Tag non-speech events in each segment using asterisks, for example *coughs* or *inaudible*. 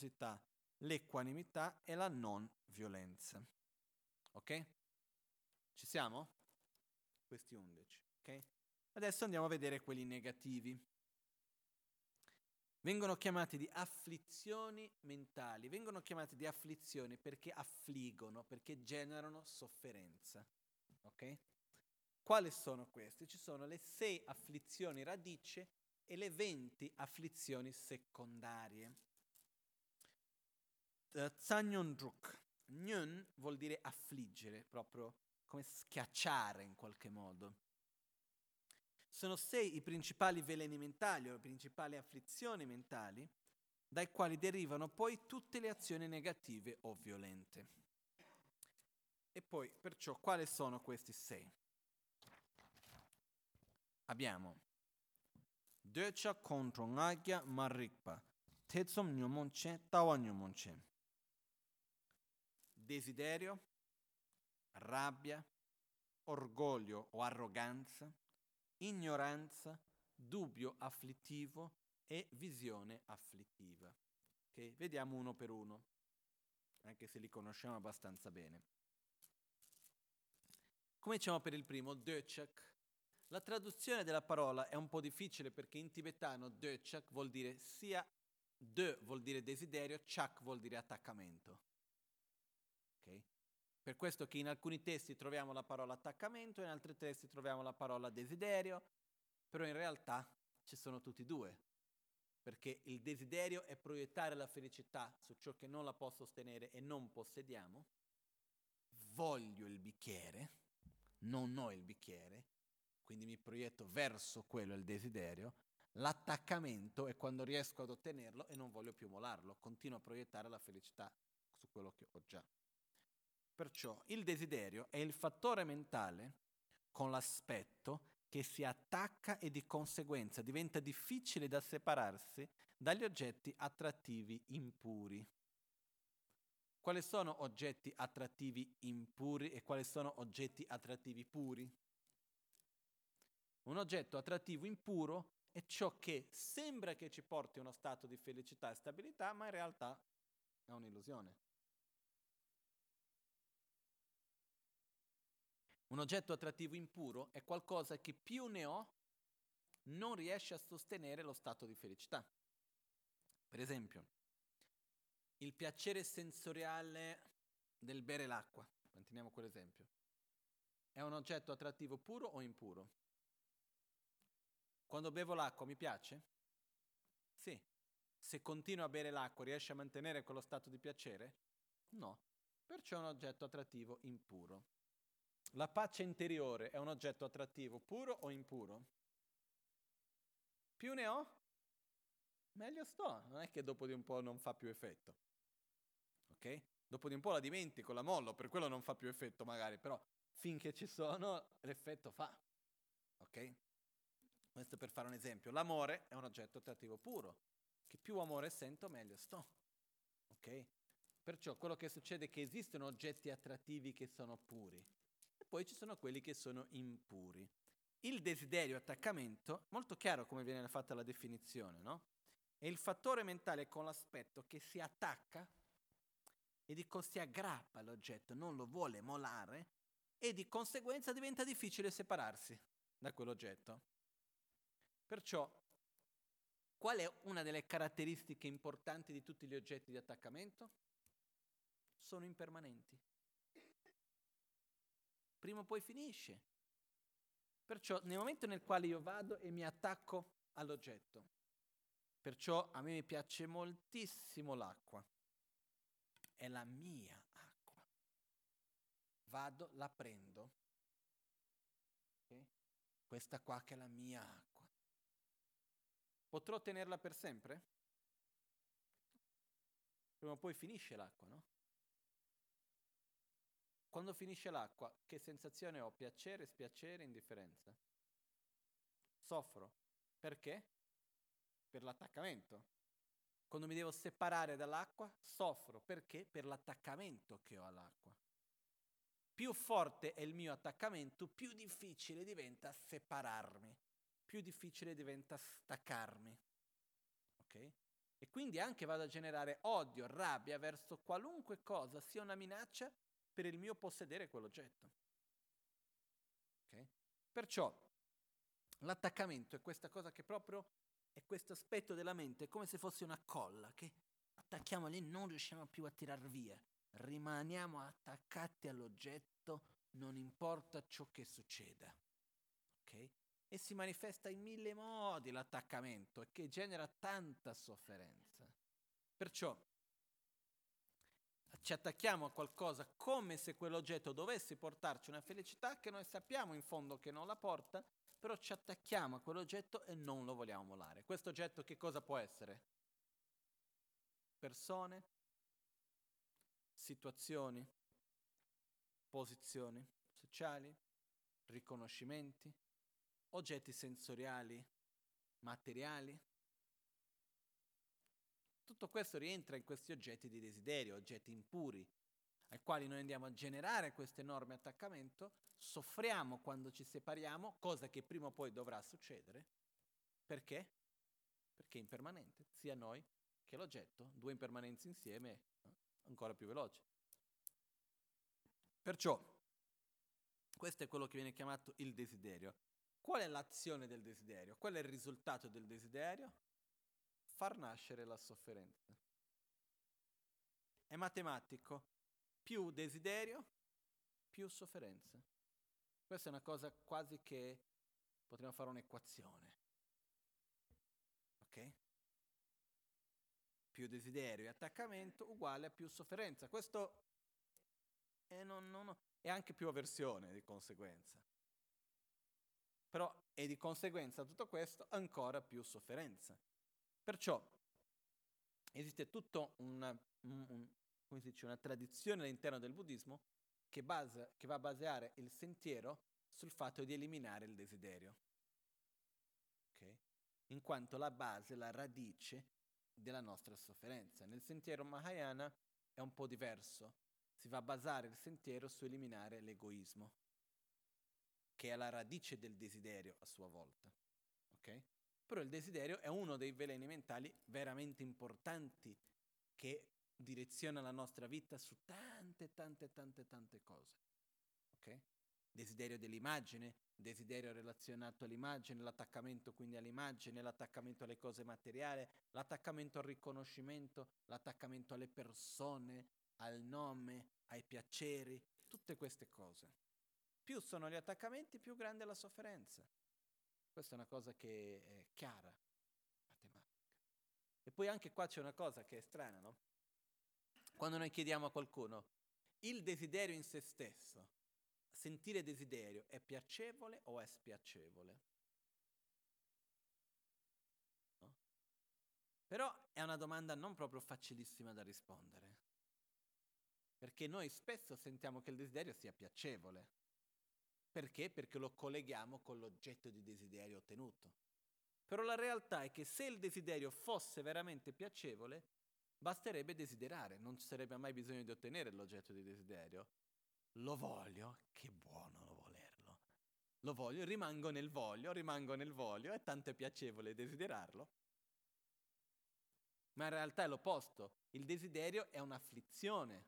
reciprocità, l'equanimità e la non violenza. Ok? Ci siamo? Questi 11. Ok? Adesso andiamo a vedere quelli negativi. Vengono chiamati di afflizioni mentali, vengono chiamati di afflizioni perché affliggono, perché generano sofferenza. Ok? Quali sono queste? Ci sono le sei afflizioni radice e le venti afflizioni secondarie. Uh, Druk. Nyun vuol dire affliggere, proprio come schiacciare in qualche modo. Sono sei i principali veleni mentali o le principali afflizioni mentali dai quali derivano poi tutte le azioni negative o violente. E poi, perciò, quali sono questi sei? Abbiamo Döcha contro Ngagya Marikpa, Tetsom Nyomonche, Tawa Nyomonche. Desiderio, rabbia, orgoglio o arroganza, ignoranza, dubbio afflittivo e visione afflittiva. Okay? Vediamo uno per uno, anche se li conosciamo abbastanza bene. Cominciamo per il primo, Döchak. La traduzione della parola è un po' difficile perché in tibetano Döchak vuol dire sia De vuol dire desiderio, Chak vuol dire attaccamento. Per questo che in alcuni testi troviamo la parola attaccamento, in altri testi troviamo la parola desiderio, però in realtà ci sono tutti e due, perché il desiderio è proiettare la felicità su ciò che non la può sostenere e non possediamo. Voglio il bicchiere, non ho il bicchiere, quindi mi proietto verso quello, il desiderio. L'attaccamento è quando riesco ad ottenerlo e non voglio più molarlo, continuo a proiettare la felicità su quello che ho già. Perciò il desiderio è il fattore mentale con l'aspetto che si attacca e di conseguenza diventa difficile da separarsi dagli oggetti attrattivi impuri. Quali sono oggetti attrattivi impuri e quali sono oggetti attrattivi puri? Un oggetto attrattivo impuro è ciò che sembra che ci porti a uno stato di felicità e stabilità, ma in realtà è un'illusione. Un oggetto attrattivo impuro è qualcosa che più ne ho, non riesce a sostenere lo stato di felicità. Per esempio, il piacere sensoriale del bere l'acqua, manteniamo quell'esempio, è un oggetto attrattivo puro o impuro? Quando bevo l'acqua mi piace? Sì. Se continuo a bere l'acqua riesce a mantenere quello stato di piacere? No. Perciò è un oggetto attrattivo impuro. La pace interiore è un oggetto attrattivo puro o impuro? Più ne ho, meglio sto. Non è che dopo di un po' non fa più effetto. Ok? Dopo di un po' la dimentico, la mollo, per quello non fa più effetto magari, però finché ci sono l'effetto fa. Ok? Questo per fare un esempio. L'amore è un oggetto attrattivo puro. Che più amore sento, meglio sto. Ok? Perciò quello che succede è che esistono oggetti attrattivi che sono puri poi ci sono quelli che sono impuri. Il desiderio attaccamento, molto chiaro come viene fatta la definizione, no? È il fattore mentale con l'aspetto che si attacca e di si aggrappa all'oggetto, non lo vuole molare e di conseguenza diventa difficile separarsi da quell'oggetto. Perciò, qual è una delle caratteristiche importanti di tutti gli oggetti di attaccamento? Sono impermanenti prima o poi finisce. Perciò nel momento nel quale io vado e mi attacco all'oggetto, perciò a me piace moltissimo l'acqua, è la mia acqua. Vado, la prendo. Okay? Questa qua che è la mia acqua. Potrò tenerla per sempre? Prima o poi finisce l'acqua, no? Quando finisce l'acqua, che sensazione ho? Piacere, spiacere, indifferenza? Soffro. Perché? Per l'attaccamento. Quando mi devo separare dall'acqua, soffro. Perché? Per l'attaccamento che ho all'acqua. Più forte è il mio attaccamento, più difficile diventa separarmi, più difficile diventa staccarmi. Ok? E quindi anche vado a generare odio, rabbia verso qualunque cosa sia una minaccia per il mio possedere quell'oggetto. Okay? Perciò l'attaccamento è questa cosa che proprio è questo aspetto della mente, è come se fosse una colla che attacchiamo lì non riusciamo più a tirar via. Rimaniamo attaccati all'oggetto, non importa ciò che succeda. Okay? E si manifesta in mille modi l'attaccamento e che genera tanta sofferenza. Perciò ci attacchiamo a qualcosa come se quell'oggetto dovesse portarci una felicità che noi sappiamo in fondo che non la porta, però ci attacchiamo a quell'oggetto e non lo vogliamo volare. Questo oggetto che cosa può essere? Persone, situazioni, posizioni sociali, riconoscimenti, oggetti sensoriali, materiali, tutto questo rientra in questi oggetti di desiderio, oggetti impuri, ai quali noi andiamo a generare questo enorme attaccamento, soffriamo quando ci separiamo, cosa che prima o poi dovrà succedere. Perché? Perché è impermanente, sia noi che l'oggetto, due impermanenze insieme, ancora più veloce. Perciò, questo è quello che viene chiamato il desiderio. Qual è l'azione del desiderio? Qual è il risultato del desiderio? Far nascere la sofferenza. È matematico, più desiderio, più sofferenza. Questa è una cosa quasi che potremmo fare un'equazione. Ok? Più desiderio e attaccamento uguale a più sofferenza. Questo è, non, non, è anche più avversione di conseguenza. Però è di conseguenza tutto questo ancora più sofferenza. Perciò esiste tutta una, un, una, tradizione all'interno del buddismo che, basa, che va a baseare il sentiero sul fatto di eliminare il desiderio, okay? in quanto la base, la radice della nostra sofferenza. Nel sentiero Mahayana è un po' diverso, si va a basare il sentiero su eliminare l'egoismo, che è la radice del desiderio a sua volta. Okay? Però il desiderio è uno dei veleni mentali veramente importanti che direziona la nostra vita su tante, tante, tante, tante cose. Ok? Desiderio dell'immagine, desiderio relazionato all'immagine, l'attaccamento quindi all'immagine, l'attaccamento alle cose materiali, l'attaccamento al riconoscimento, l'attaccamento alle persone, al nome, ai piaceri, tutte queste cose. Più sono gli attaccamenti, più grande è la sofferenza. Questa è una cosa che è chiara, matematica. E poi anche qua c'è una cosa che è strana, no? Quando noi chiediamo a qualcuno, il desiderio in se stesso, sentire desiderio, è piacevole o è spiacevole? No? Però è una domanda non proprio facilissima da rispondere, perché noi spesso sentiamo che il desiderio sia piacevole. Perché? Perché lo colleghiamo con l'oggetto di desiderio ottenuto. Però la realtà è che se il desiderio fosse veramente piacevole, basterebbe desiderare, non ci sarebbe mai bisogno di ottenere l'oggetto di desiderio. Lo voglio, che buono lo volerlo. Lo voglio, rimango nel voglio, rimango nel voglio, è tanto piacevole desiderarlo. Ma in realtà è l'opposto. Il desiderio è un'afflizione,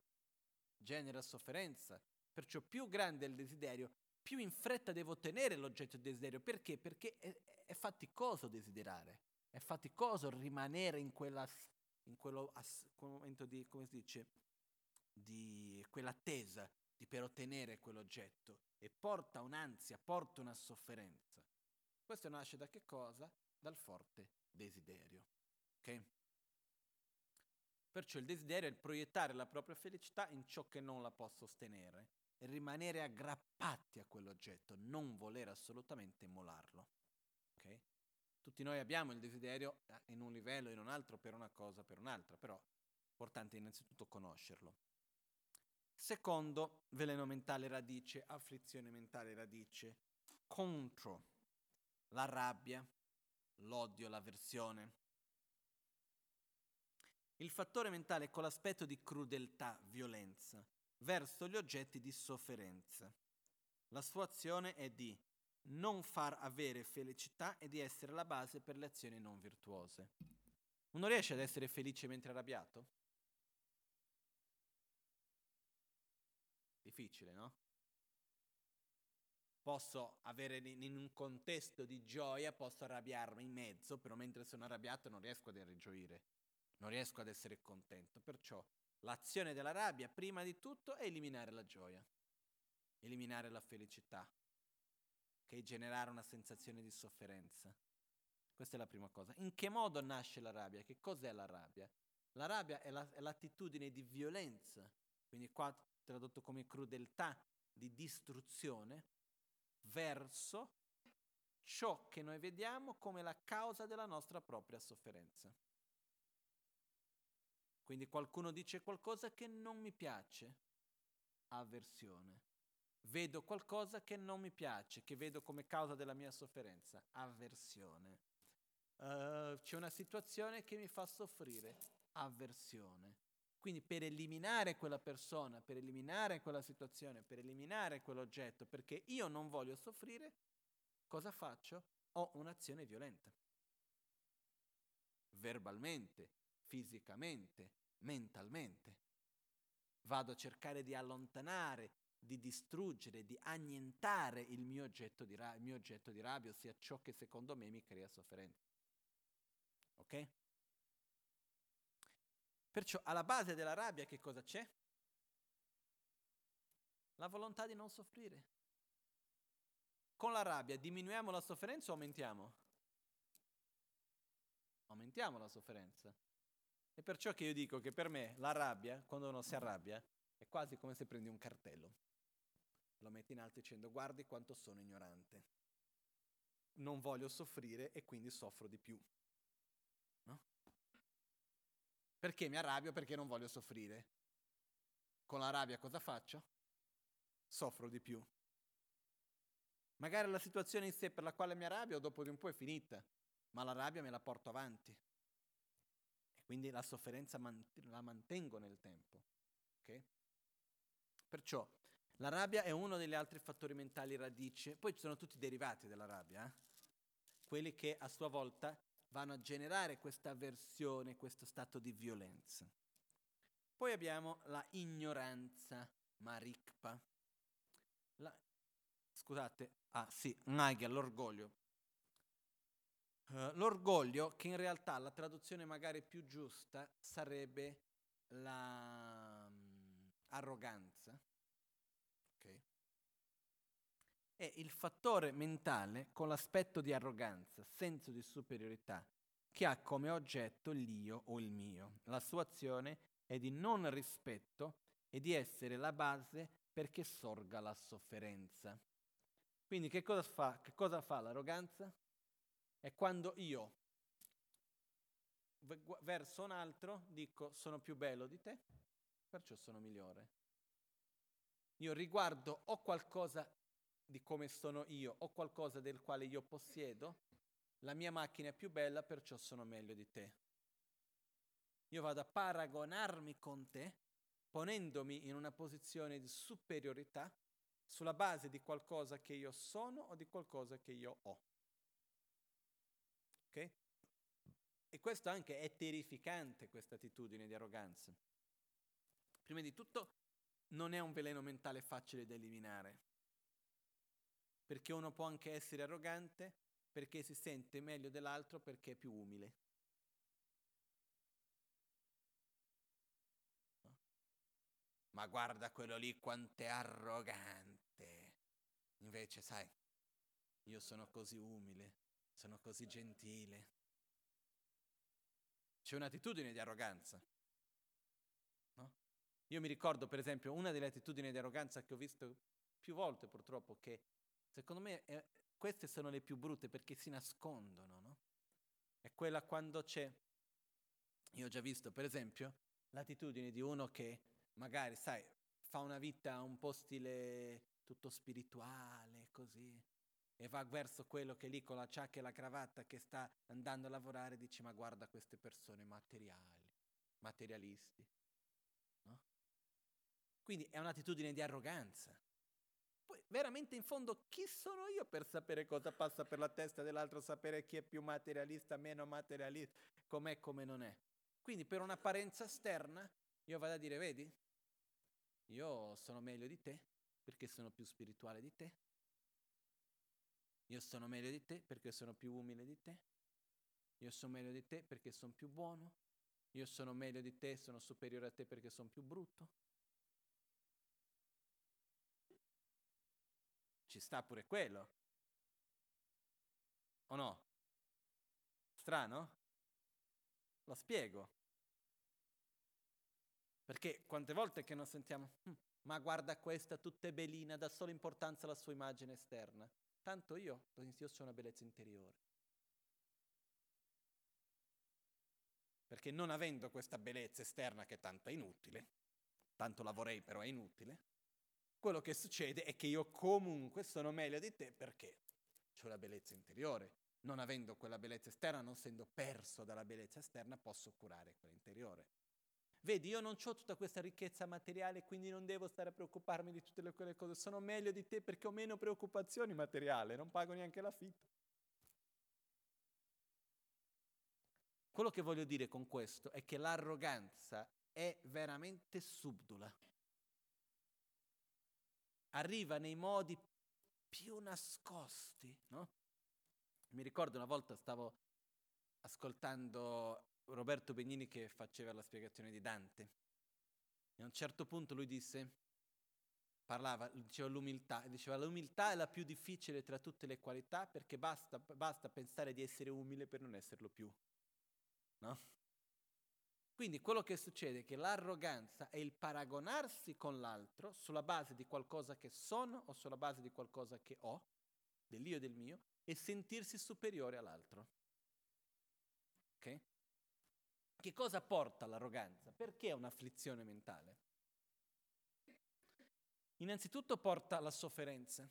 genera sofferenza. Perciò più grande è il desiderio, più in fretta devo ottenere l'oggetto di desiderio. Perché? Perché è, è faticoso desiderare, è faticoso rimanere in, quella, in quello ass, momento di, come si dice, di quell'attesa di per ottenere quell'oggetto e porta un'ansia, porta una sofferenza. Questo nasce da che cosa? Dal forte desiderio. Ok? Perciò il desiderio è il proiettare la propria felicità in ciò che non la può sostenere rimanere aggrappati a quell'oggetto, non voler assolutamente molarlo. Okay? Tutti noi abbiamo il desiderio eh, in un livello, in un altro, per una cosa, per un'altra, però è importante innanzitutto conoscerlo. Secondo, veleno mentale radice, afflizione mentale radice, contro la rabbia, l'odio, l'avversione. Il fattore mentale con l'aspetto di crudeltà, violenza, verso gli oggetti di sofferenza. La sua azione è di non far avere felicità e di essere la base per le azioni non virtuose. Uno riesce ad essere felice mentre è arrabbiato? Difficile, no? Posso avere in un contesto di gioia, posso arrabbiarmi in mezzo, però mentre sono arrabbiato non riesco ad rigioire, non riesco ad essere contento. Perciò l'azione della rabbia, prima di tutto, è eliminare la gioia, eliminare la felicità, che è generare una sensazione di sofferenza. Questa è la prima cosa. In che modo nasce la rabbia? Che cos'è la rabbia? La rabbia è, la, è l'attitudine di violenza, quindi qua tradotto come crudeltà, di distruzione, verso ciò che noi vediamo come la causa della nostra propria sofferenza. Quindi qualcuno dice qualcosa che non mi piace, avversione. Vedo qualcosa che non mi piace, che vedo come causa della mia sofferenza, avversione. Uh, c'è una situazione che mi fa soffrire, avversione. Quindi per eliminare quella persona, per eliminare quella situazione, per eliminare quell'oggetto, perché io non voglio soffrire, cosa faccio? Ho un'azione violenta. Verbalmente, fisicamente, mentalmente. Vado a cercare di allontanare, di distruggere, di annientare il mio oggetto di, ra- mio oggetto di rabbia, ossia ciò che secondo me mi crea sofferenza. Ok? Perciò alla base della rabbia che cosa c'è? La volontà di non soffrire. Con la rabbia diminuiamo la sofferenza o aumentiamo? Aumentiamo la sofferenza. È perciò che io dico che per me la rabbia, quando uno si arrabbia, è quasi come se prendi un cartello. Lo metti in alto dicendo guardi quanto sono ignorante. Non voglio soffrire e quindi soffro di più. Perché mi arrabbio? Perché non voglio soffrire. Con la rabbia cosa faccio? Soffro di più. Magari la situazione in sé per la quale mi arrabbio dopo di un po' è finita, ma la rabbia me la porto avanti. Quindi la sofferenza man- la mantengo nel tempo. Okay? Perciò la rabbia è uno degli altri fattori mentali radice, poi ci sono tutti i derivati della rabbia, eh? quelli che a sua volta vanno a generare questa avversione, questo stato di violenza. Poi abbiamo la ignoranza, marikpa. La, scusate, ah sì, nagia, l'orgoglio. Uh, l'orgoglio, che in realtà la traduzione magari più giusta sarebbe l'arroganza, la, um, okay. è il fattore mentale con l'aspetto di arroganza, senso di superiorità, che ha come oggetto l'io o il mio. La sua azione è di non rispetto e di essere la base perché sorga la sofferenza. Quindi che cosa fa, che cosa fa l'arroganza? È quando io verso un altro dico sono più bello di te, perciò sono migliore. Io riguardo o qualcosa di come sono io o qualcosa del quale io possiedo, la mia macchina è più bella, perciò sono meglio di te. Io vado a paragonarmi con te, ponendomi in una posizione di superiorità sulla base di qualcosa che io sono o di qualcosa che io ho. Ok? E questo anche è terrificante, questa attitudine di arroganza. Prima di tutto, non è un veleno mentale facile da eliminare perché uno può anche essere arrogante perché si sente meglio dell'altro perché è più umile. Ma guarda quello lì quanto è arrogante. Invece, sai, io sono così umile, sono così gentile. C'è un'attitudine di arroganza. No? Io mi ricordo, per esempio, una delle attitudini di arroganza che ho visto più volte purtroppo, che Secondo me eh, queste sono le più brutte perché si nascondono, no? È quella quando c'è, io ho già visto per esempio, l'attitudine di uno che magari, sai, fa una vita un po' stile tutto spirituale, così, e va verso quello che lì con la ciacca e la cravatta che sta andando a lavorare dice ma guarda queste persone materiali, materialisti. No? Quindi è un'attitudine di arroganza. Poi veramente in fondo chi sono io per sapere cosa passa per la testa dell'altro, sapere chi è più materialista, meno materialista, com'è, come non è. Quindi per un'apparenza esterna io vado a dire, vedi, io sono meglio di te perché sono più spirituale di te. Io sono meglio di te perché sono più umile di te. Io sono meglio di te perché sono più buono. Io sono meglio di te, sono superiore a te perché sono più brutto. Ci sta pure quello. O no? Strano? Lo spiego. Perché quante volte che non sentiamo, hm, ma guarda questa, tutta è belina, dà solo importanza alla sua immagine esterna. Tanto io, sono una bellezza interiore. Perché non avendo questa bellezza esterna che tanto è inutile, tanto la vorrei però è inutile, quello che succede è che io comunque sono meglio di te perché ho la bellezza interiore. Non avendo quella bellezza esterna, non essendo perso dalla bellezza esterna, posso curare quella interiore. Vedi, io non ho tutta questa ricchezza materiale, quindi non devo stare a preoccuparmi di tutte le, quelle cose. Sono meglio di te perché ho meno preoccupazioni materiali, non pago neanche l'affitto. Quello che voglio dire con questo è che l'arroganza è veramente subdola. Arriva nei modi più nascosti, no? Mi ricordo una volta stavo ascoltando Roberto Begnini che faceva la spiegazione di Dante. E a un certo punto lui disse, parlava, diceva l'umiltà, diceva l'umiltà è la più difficile tra tutte le qualità perché basta, basta pensare di essere umile per non esserlo più. No? Quindi quello che succede è che l'arroganza è il paragonarsi con l'altro sulla base di qualcosa che sono o sulla base di qualcosa che ho, dell'io e del mio, e sentirsi superiore all'altro. Ok? Che cosa porta l'arroganza? Perché è un'afflizione mentale? Innanzitutto porta alla sofferenza,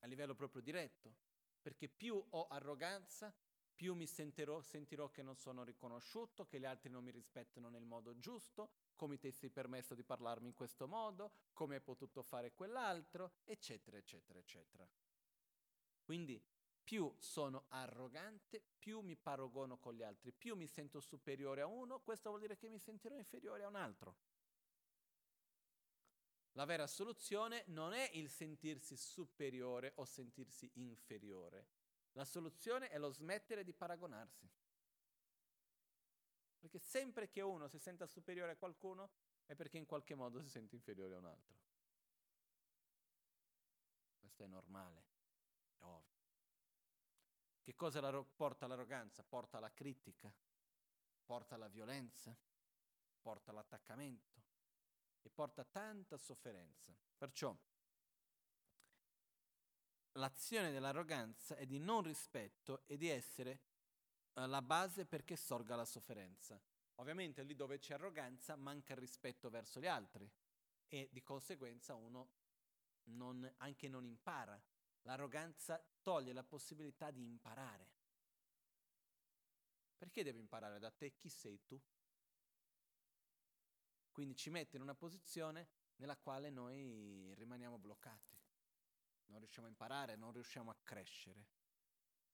a livello proprio diretto, perché più ho arroganza, più mi sentirò, sentirò, che non sono riconosciuto, che gli altri non mi rispettano nel modo giusto, come ti sei permesso di parlarmi in questo modo, come hai potuto fare quell'altro, eccetera, eccetera, eccetera. Quindi più sono arrogante, più mi paragono con gli altri, più mi sento superiore a uno, questo vuol dire che mi sentirò inferiore a un altro. La vera soluzione non è il sentirsi superiore o sentirsi inferiore. La soluzione è lo smettere di paragonarsi. Perché sempre che uno si senta superiore a qualcuno è perché in qualche modo si sente inferiore a un altro. Questo è normale, è ovvio. Che cosa porta l'arroganza? Porta alla critica, porta alla violenza, porta all'attaccamento e porta tanta sofferenza. Perciò l'azione dell'arroganza è di non rispetto e di essere uh, la base perché sorga la sofferenza. Ovviamente lì dove c'è arroganza manca il rispetto verso gli altri e di conseguenza uno non, anche non impara L'arroganza toglie la possibilità di imparare. Perché devo imparare da te? Chi sei tu? Quindi ci mette in una posizione nella quale noi rimaniamo bloccati. Non riusciamo a imparare, non riusciamo a crescere.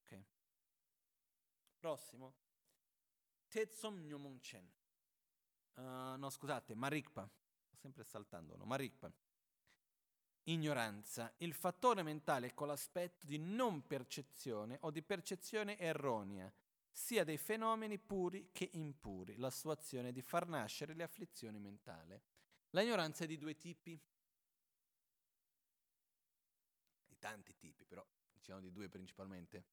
Ok? Prossimo. Tetsom Nyomonchen. Uh, no, scusate, Marikpa. Sto sempre saltando, no? Marikpa ignoranza, il fattore mentale con l'aspetto di non percezione o di percezione erronea, sia dei fenomeni puri che impuri, la sua azione di far nascere le afflizioni mentali. La ignoranza è di due tipi, di tanti tipi, però diciamo di due principalmente.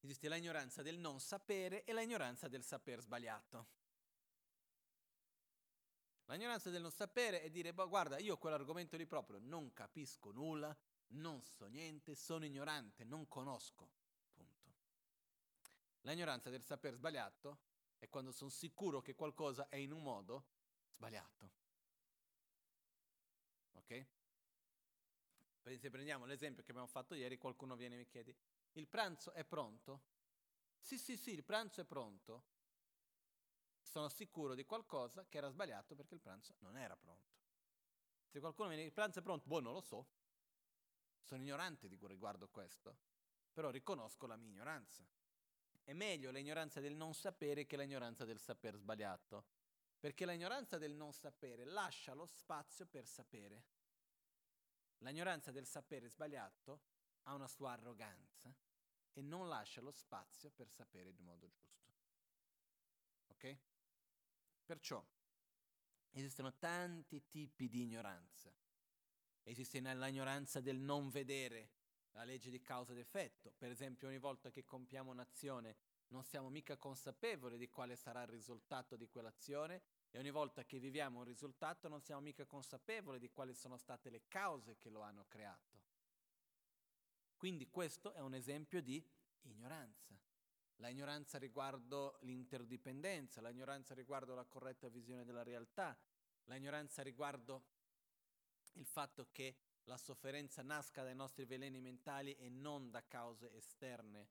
Esiste l'ignoranza del non sapere e l'ignoranza del saper sbagliato. L'ignoranza del non sapere è dire, boh, guarda, io quell'argomento lì proprio non capisco nulla, non so niente, sono ignorante, non conosco. Punto. L'ignoranza del saper sbagliato è quando sono sicuro che qualcosa è in un modo sbagliato. Ok? Se prendiamo l'esempio che abbiamo fatto ieri, qualcuno viene e mi chiede, il pranzo è pronto? Sì, sì, sì, il pranzo è pronto sono sicuro di qualcosa che era sbagliato perché il pranzo non era pronto. Se qualcuno mi dice il pranzo è pronto, boh, non lo so, sono ignorante di riguardo questo, però riconosco la mia ignoranza. È meglio l'ignoranza del non sapere che l'ignoranza del saper sbagliato, perché l'ignoranza del non sapere lascia lo spazio per sapere. L'ignoranza del sapere sbagliato ha una sua arroganza e non lascia lo spazio per sapere in modo giusto. Ok? Perciò esistono tanti tipi di ignoranza. Esiste l'ignoranza del non vedere la legge di causa ed effetto. Per esempio, ogni volta che compiamo un'azione non siamo mica consapevoli di quale sarà il risultato di quell'azione e ogni volta che viviamo un risultato non siamo mica consapevoli di quali sono state le cause che lo hanno creato. Quindi questo è un esempio di ignoranza. La ignoranza riguardo l'interdipendenza, la ignoranza riguardo la corretta visione della realtà, la ignoranza riguardo il fatto che la sofferenza nasca dai nostri veleni mentali e non da cause esterne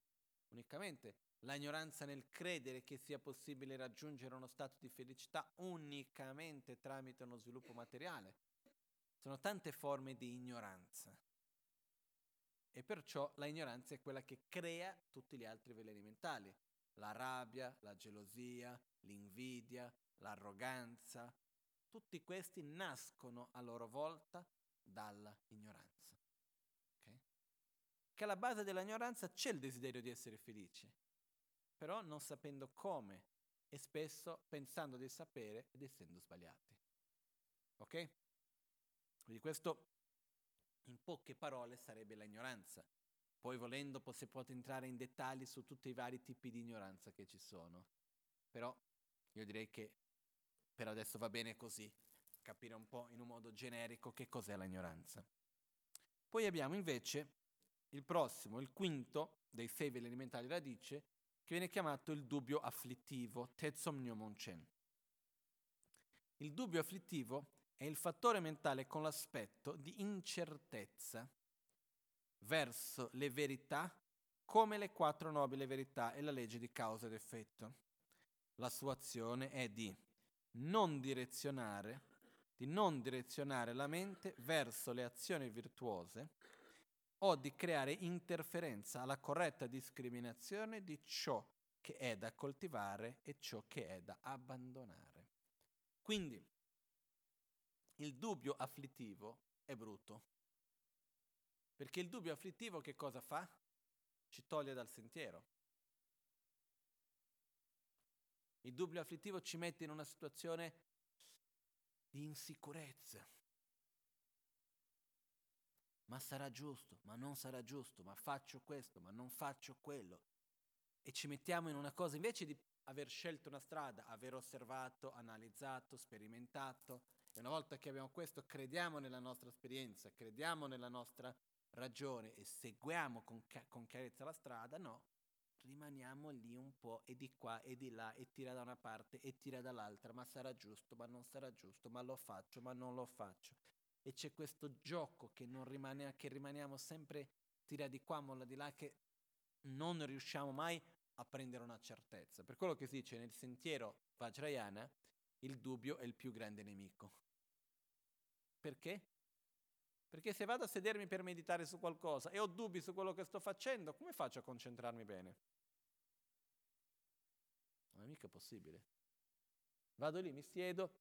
unicamente, la ignoranza nel credere che sia possibile raggiungere uno stato di felicità unicamente tramite uno sviluppo materiale. Sono tante forme di ignoranza. E perciò la ignoranza è quella che crea tutti gli altri veleni mentali. La rabbia, la gelosia, l'invidia, l'arroganza. Tutti questi nascono a loro volta dalla ignoranza. Okay? Che alla base dell'ignoranza c'è il desiderio di essere felici, però non sapendo come e spesso pensando di sapere ed essendo sbagliati. Ok? Quindi questo in poche parole sarebbe l'ignoranza. Poi volendo si può entrare in dettagli su tutti i vari tipi di ignoranza che ci sono. Però io direi che per adesso va bene così capire un po' in un modo generico che cos'è l'ignoranza. Poi abbiamo invece il prossimo, il quinto dei sei veleni alimentari radice, che viene chiamato il dubbio afflittivo, Tetsomnyomonchen. Il dubbio afflittivo è il fattore mentale con l'aspetto di incertezza verso le verità come le quattro nobili verità e la legge di causa ed effetto. La sua azione è di non direzionare di non direzionare la mente verso le azioni virtuose o di creare interferenza alla corretta discriminazione di ciò che è da coltivare e ciò che è da abbandonare. Quindi il dubbio afflittivo è brutto, perché il dubbio afflittivo che cosa fa? Ci toglie dal sentiero. Il dubbio afflittivo ci mette in una situazione di insicurezza. Ma sarà giusto, ma non sarà giusto, ma faccio questo, ma non faccio quello. E ci mettiamo in una cosa, invece di aver scelto una strada, aver osservato, analizzato, sperimentato, e una volta che abbiamo questo, crediamo nella nostra esperienza, crediamo nella nostra ragione e seguiamo con, con chiarezza la strada, no, rimaniamo lì un po' e di qua e di là e tira da una parte e tira dall'altra, ma sarà giusto, ma non sarà giusto, ma lo faccio, ma non lo faccio. E c'è questo gioco che, rimane, che rimaniamo sempre tira di qua, molla di là, che non riusciamo mai a prendere una certezza. Per quello che si dice nel sentiero Vajrayana, il dubbio è il più grande nemico. Perché? Perché se vado a sedermi per meditare su qualcosa e ho dubbi su quello che sto facendo, come faccio a concentrarmi bene? Non è mica possibile. Vado lì, mi siedo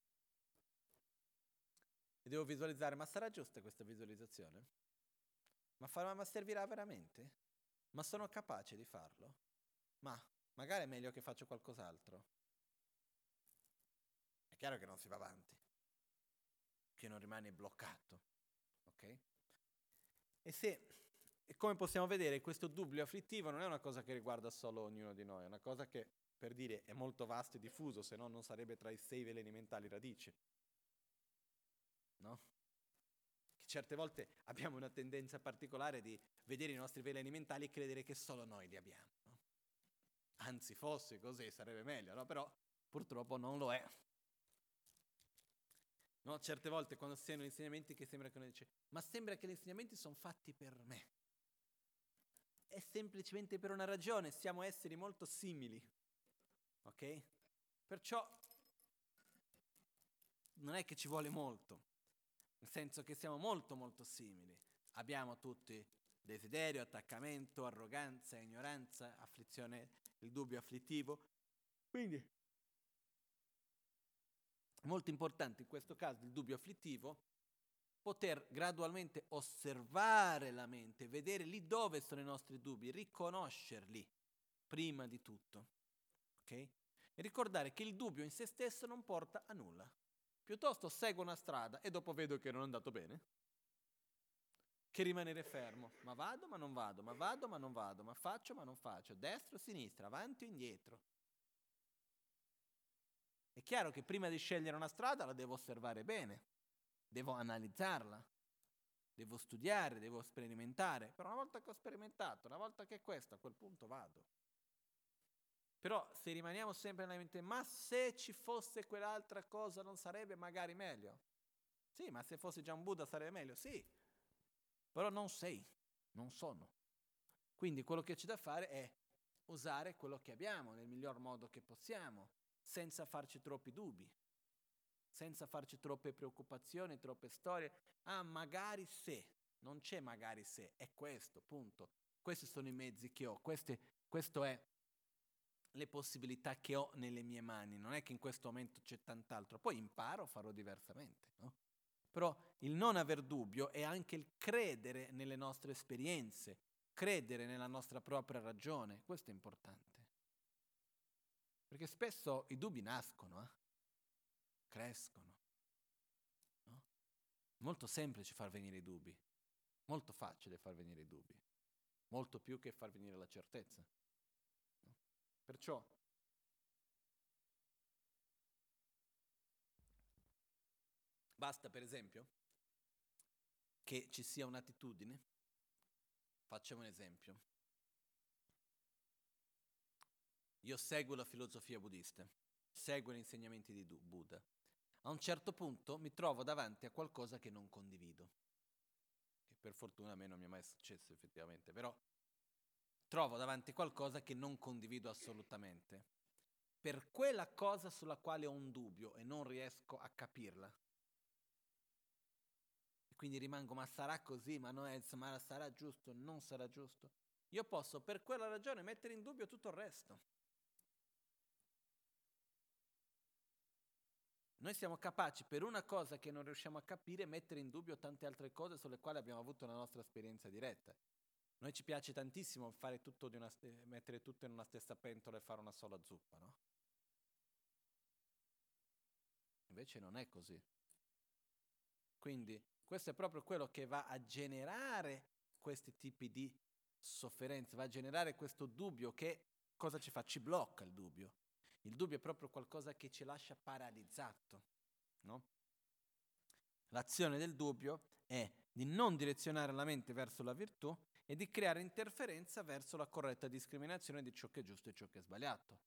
e devo visualizzare, ma sarà giusta questa visualizzazione? Ma, farà, ma servirà veramente? Ma sono capace di farlo? Ma magari è meglio che faccio qualcos'altro. È chiaro che non si va avanti, che non rimane bloccato. Ok? E se, e come possiamo vedere, questo dubbio afflittivo non è una cosa che riguarda solo ognuno di noi, è una cosa che per dire è molto vasto e diffuso, se no non sarebbe tra i sei veleni mentali radici. No? Che certe volte abbiamo una tendenza particolare di vedere i nostri veleni mentali e credere che solo noi li abbiamo. No? Anzi, fosse così sarebbe meglio, no? però purtroppo non lo è. No? Certe volte quando si hanno insegnamenti che sembra che uno dice, ma sembra che gli insegnamenti sono fatti per me. È semplicemente per una ragione, siamo esseri molto simili. Ok? Perciò non è che ci vuole molto, nel senso che siamo molto molto simili. Abbiamo tutti desiderio, attaccamento, arroganza, ignoranza, afflizione, il dubbio afflittivo. Quindi, molto importante in questo caso il dubbio afflittivo, poter gradualmente osservare la mente, vedere lì dove sono i nostri dubbi, riconoscerli prima di tutto. Okay? E ricordare che il dubbio in se stesso non porta a nulla. Piuttosto seguo una strada e dopo vedo che non è andato bene, che rimanere fermo. Ma vado, ma non vado, ma vado, ma non vado, ma faccio, ma non faccio, destra o sinistra, avanti o indietro. È chiaro che prima di scegliere una strada la devo osservare bene, devo analizzarla, devo studiare, devo sperimentare. Però una volta che ho sperimentato, una volta che è questo, a quel punto vado. Però se rimaniamo sempre nella mente, ma se ci fosse quell'altra cosa non sarebbe magari meglio? Sì, ma se fosse già un Buddha sarebbe meglio? Sì, però non sei, non sono. Quindi quello che c'è da fare è usare quello che abbiamo nel miglior modo che possiamo, senza farci troppi dubbi, senza farci troppe preoccupazioni, troppe storie. Ah, magari se, non c'è magari se, è questo, punto. Questi sono i mezzi che ho, queste, questo è le possibilità che ho nelle mie mani, non è che in questo momento c'è tant'altro, poi imparo, farò diversamente, no? Però il non aver dubbio è anche il credere nelle nostre esperienze, credere nella nostra propria ragione, questo è importante. Perché spesso i dubbi nascono, eh? crescono. No? Molto semplice far venire i dubbi, molto facile far venire i dubbi, molto più che far venire la certezza. No? Perciò Basta, per esempio, che ci sia un'attitudine. Facciamo un esempio. Io seguo la filosofia buddista, seguo gli insegnamenti di Buddha. A un certo punto mi trovo davanti a qualcosa che non condivido, che per fortuna a me non mi è mai successo effettivamente, però trovo davanti qualcosa che non condivido assolutamente. Per quella cosa sulla quale ho un dubbio e non riesco a capirla, quindi rimango, ma sarà così, ma, non è, ma sarà giusto, non sarà giusto. Io posso per quella ragione mettere in dubbio tutto il resto. Noi siamo capaci per una cosa che non riusciamo a capire mettere in dubbio tante altre cose sulle quali abbiamo avuto la nostra esperienza diretta. Noi ci piace tantissimo tutto st- mettere tutto in una stessa pentola e fare una sola zuppa, no? Invece non è così. Quindi questo è proprio quello che va a generare questi tipi di sofferenze, va a generare questo dubbio che cosa ci fa? Ci blocca il dubbio. Il dubbio è proprio qualcosa che ci lascia paralizzato. No? L'azione del dubbio è di non direzionare la mente verso la virtù e di creare interferenza verso la corretta discriminazione di ciò che è giusto e ciò che è sbagliato.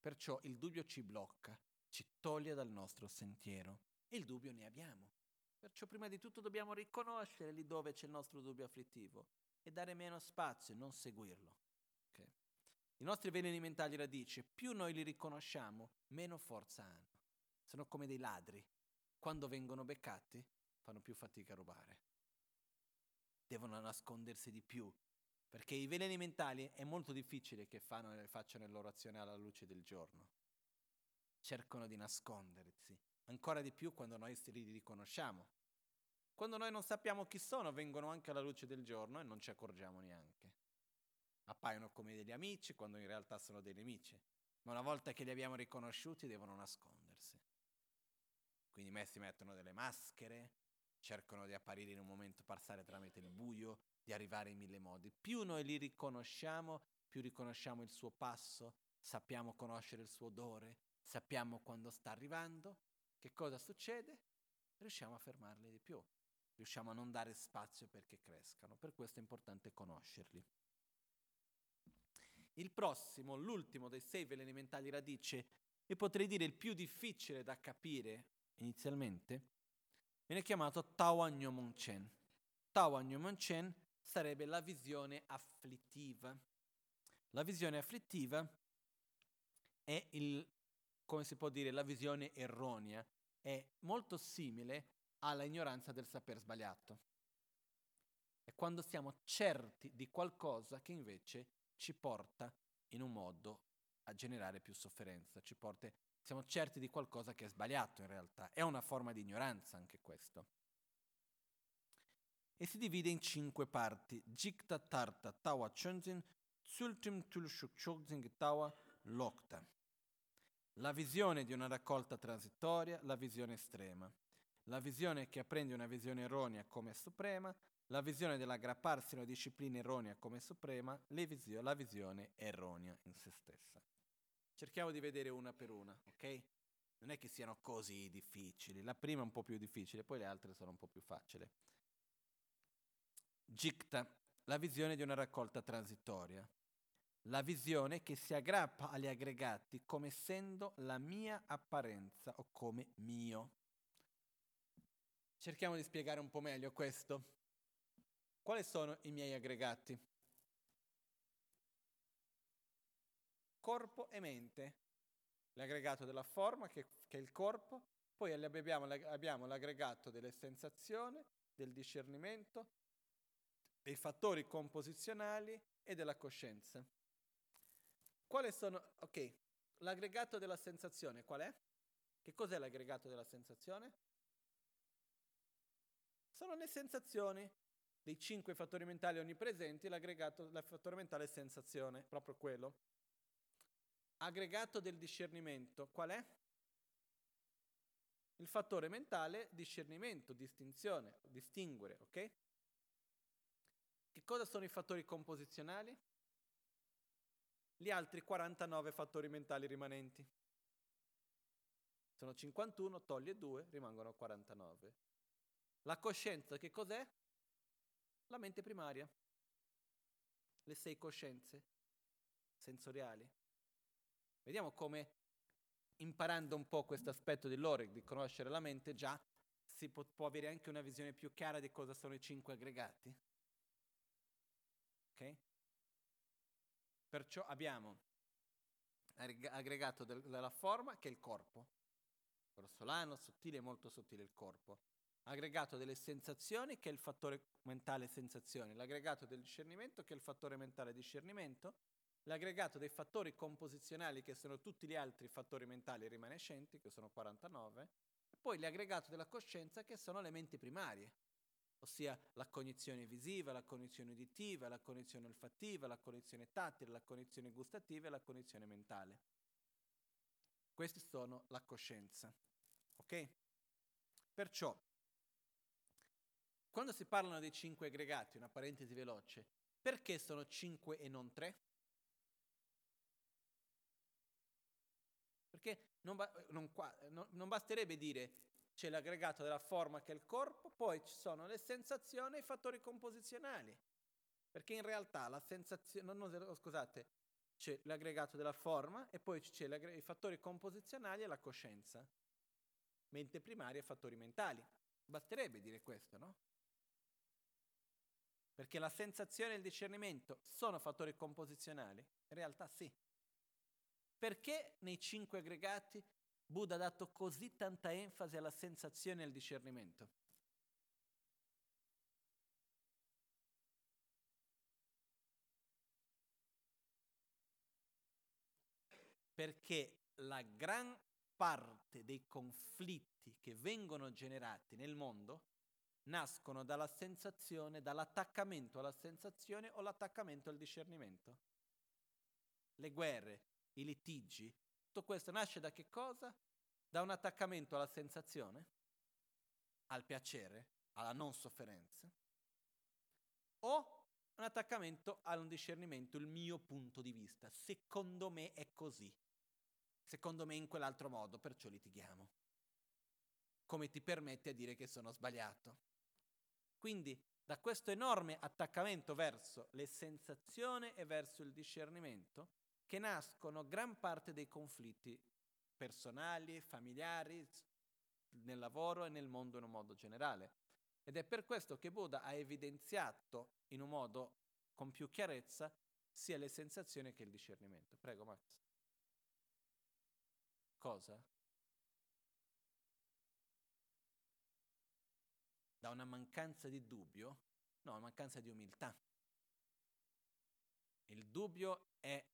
Perciò il dubbio ci blocca, ci toglie dal nostro sentiero e il dubbio ne abbiamo. Perciò prima di tutto dobbiamo riconoscere lì dove c'è il nostro dubbio afflittivo e dare meno spazio e non seguirlo. I nostri veleni mentali radici, più noi li riconosciamo, meno forza hanno. Sono come dei ladri. Quando vengono beccati, fanno più fatica a rubare. Devono nascondersi di più, perché i veleni mentali è molto difficile che fanno, facciano il loro azione alla luce del giorno. Cercano di nascondersi, ancora di più quando noi li riconosciamo. Quando noi non sappiamo chi sono, vengono anche alla luce del giorno e non ci accorgiamo neanche. Appaiono come degli amici quando in realtà sono dei nemici, ma una volta che li abbiamo riconosciuti devono nascondersi. Quindi me si mettono delle maschere, cercano di apparire in un momento, passare tramite il buio, di arrivare in mille modi. Più noi li riconosciamo, più riconosciamo il suo passo, sappiamo conoscere il suo odore, sappiamo quando sta arrivando che cosa succede? Riusciamo a fermarli di più, riusciamo a non dare spazio perché crescano, per questo è importante conoscerli. Il prossimo, l'ultimo dei sei veleni mentali radice, e potrei dire il più difficile da capire inizialmente, viene chiamato Tao Monchen. Tao Monchen sarebbe la visione afflittiva. La visione afflittiva è il, come si può dire, la visione erronea, è molto simile alla ignoranza del saper sbagliato. è quando siamo certi di qualcosa che invece ci porta in un modo a generare più sofferenza, ci porta, siamo certi di qualcosa che è sbagliato in realtà. È una forma di ignoranza anche questo. E si divide in cinque parti. Jikta tarta tawa chunzin, tsultim tulshukchogzing tawa lokta. La visione di una raccolta transitoria, la visione estrema. La visione che apprende una visione erronea come suprema, la visione dell'aggrapparsi a una disciplina erronea come suprema, visio- la visione erronea in se stessa. Cerchiamo di vedere una per una, ok? Non è che siano così difficili. La prima è un po' più difficile, poi le altre sono un po' più facili. Jikta, la visione di una raccolta transitoria. La visione che si aggrappa agli aggregati come essendo la mia apparenza o come mio. Cerchiamo di spiegare un po' meglio questo. Quali sono i miei aggregati? Corpo e mente. L'aggregato della forma, che, che è il corpo, poi abbiamo, abbiamo l'aggregato delle sensazioni, del discernimento, dei fattori composizionali e della coscienza. Quali sono... Ok, l'aggregato della sensazione qual è? Che cos'è l'aggregato della sensazione? Sono le sensazioni dei cinque fattori mentali onnipresenti, l'aggregato del fattore mentale è sensazione, proprio quello. Aggregato del discernimento, qual è? Il fattore mentale, discernimento, distinzione, distinguere, ok? Che cosa sono i fattori composizionali? Gli altri 49 fattori mentali rimanenti. Sono 51, toglie 2, rimangono 49. La coscienza che cos'è? La mente primaria. Le sei coscienze sensoriali. Vediamo come imparando un po' questo aspetto dell'ore, di conoscere la mente, già si può, può, avere anche una visione più chiara di cosa sono i cinque aggregati. Ok? Perciò abbiamo aggregato del, della forma che è il corpo, grossolano, sottile, molto sottile il corpo aggregato delle sensazioni che è il fattore mentale sensazioni, l'aggregato del discernimento che è il fattore mentale discernimento, l'aggregato dei fattori composizionali che sono tutti gli altri fattori mentali rimanescenti, che sono 49, e poi l'aggregato della coscienza che sono le menti primarie, ossia la cognizione visiva, la cognizione uditiva, la cognizione olfattiva, la cognizione tattile, la cognizione gustativa e la cognizione mentale. Questi sono la coscienza. Ok? Perciò quando si parlano dei cinque aggregati, una parentesi veloce, perché sono cinque e non tre? Perché non, ba- non, non, non basterebbe dire c'è l'aggregato della forma che è il corpo, poi ci sono le sensazioni e i fattori composizionali. Perché in realtà la sensazione, no, no, scusate, c'è l'aggregato della forma e poi c'è i fattori composizionali e la coscienza. Mente primaria e fattori mentali. Basterebbe dire questo, no? Perché la sensazione e il discernimento sono fattori composizionali? In realtà sì. Perché nei cinque aggregati Buddha ha dato così tanta enfasi alla sensazione e al discernimento? Perché la gran parte dei conflitti che vengono generati nel mondo nascono dalla sensazione, dall'attaccamento alla sensazione o l'attaccamento al discernimento. Le guerre, i litigi, tutto questo nasce da che cosa? Da un attaccamento alla sensazione, al piacere, alla non sofferenza, o un attaccamento a un discernimento, il mio punto di vista. Secondo me è così. Secondo me in quell'altro modo, perciò litighiamo. Come ti permette a dire che sono sbagliato? Quindi da questo enorme attaccamento verso le sensazioni e verso il discernimento che nascono gran parte dei conflitti personali, familiari, nel lavoro e nel mondo in un modo generale. Ed è per questo che Buddha ha evidenziato in un modo con più chiarezza sia le sensazioni che il discernimento. Prego Max. Cosa? Da una mancanza di dubbio, No, mancanza di umiltà. Il dubbio è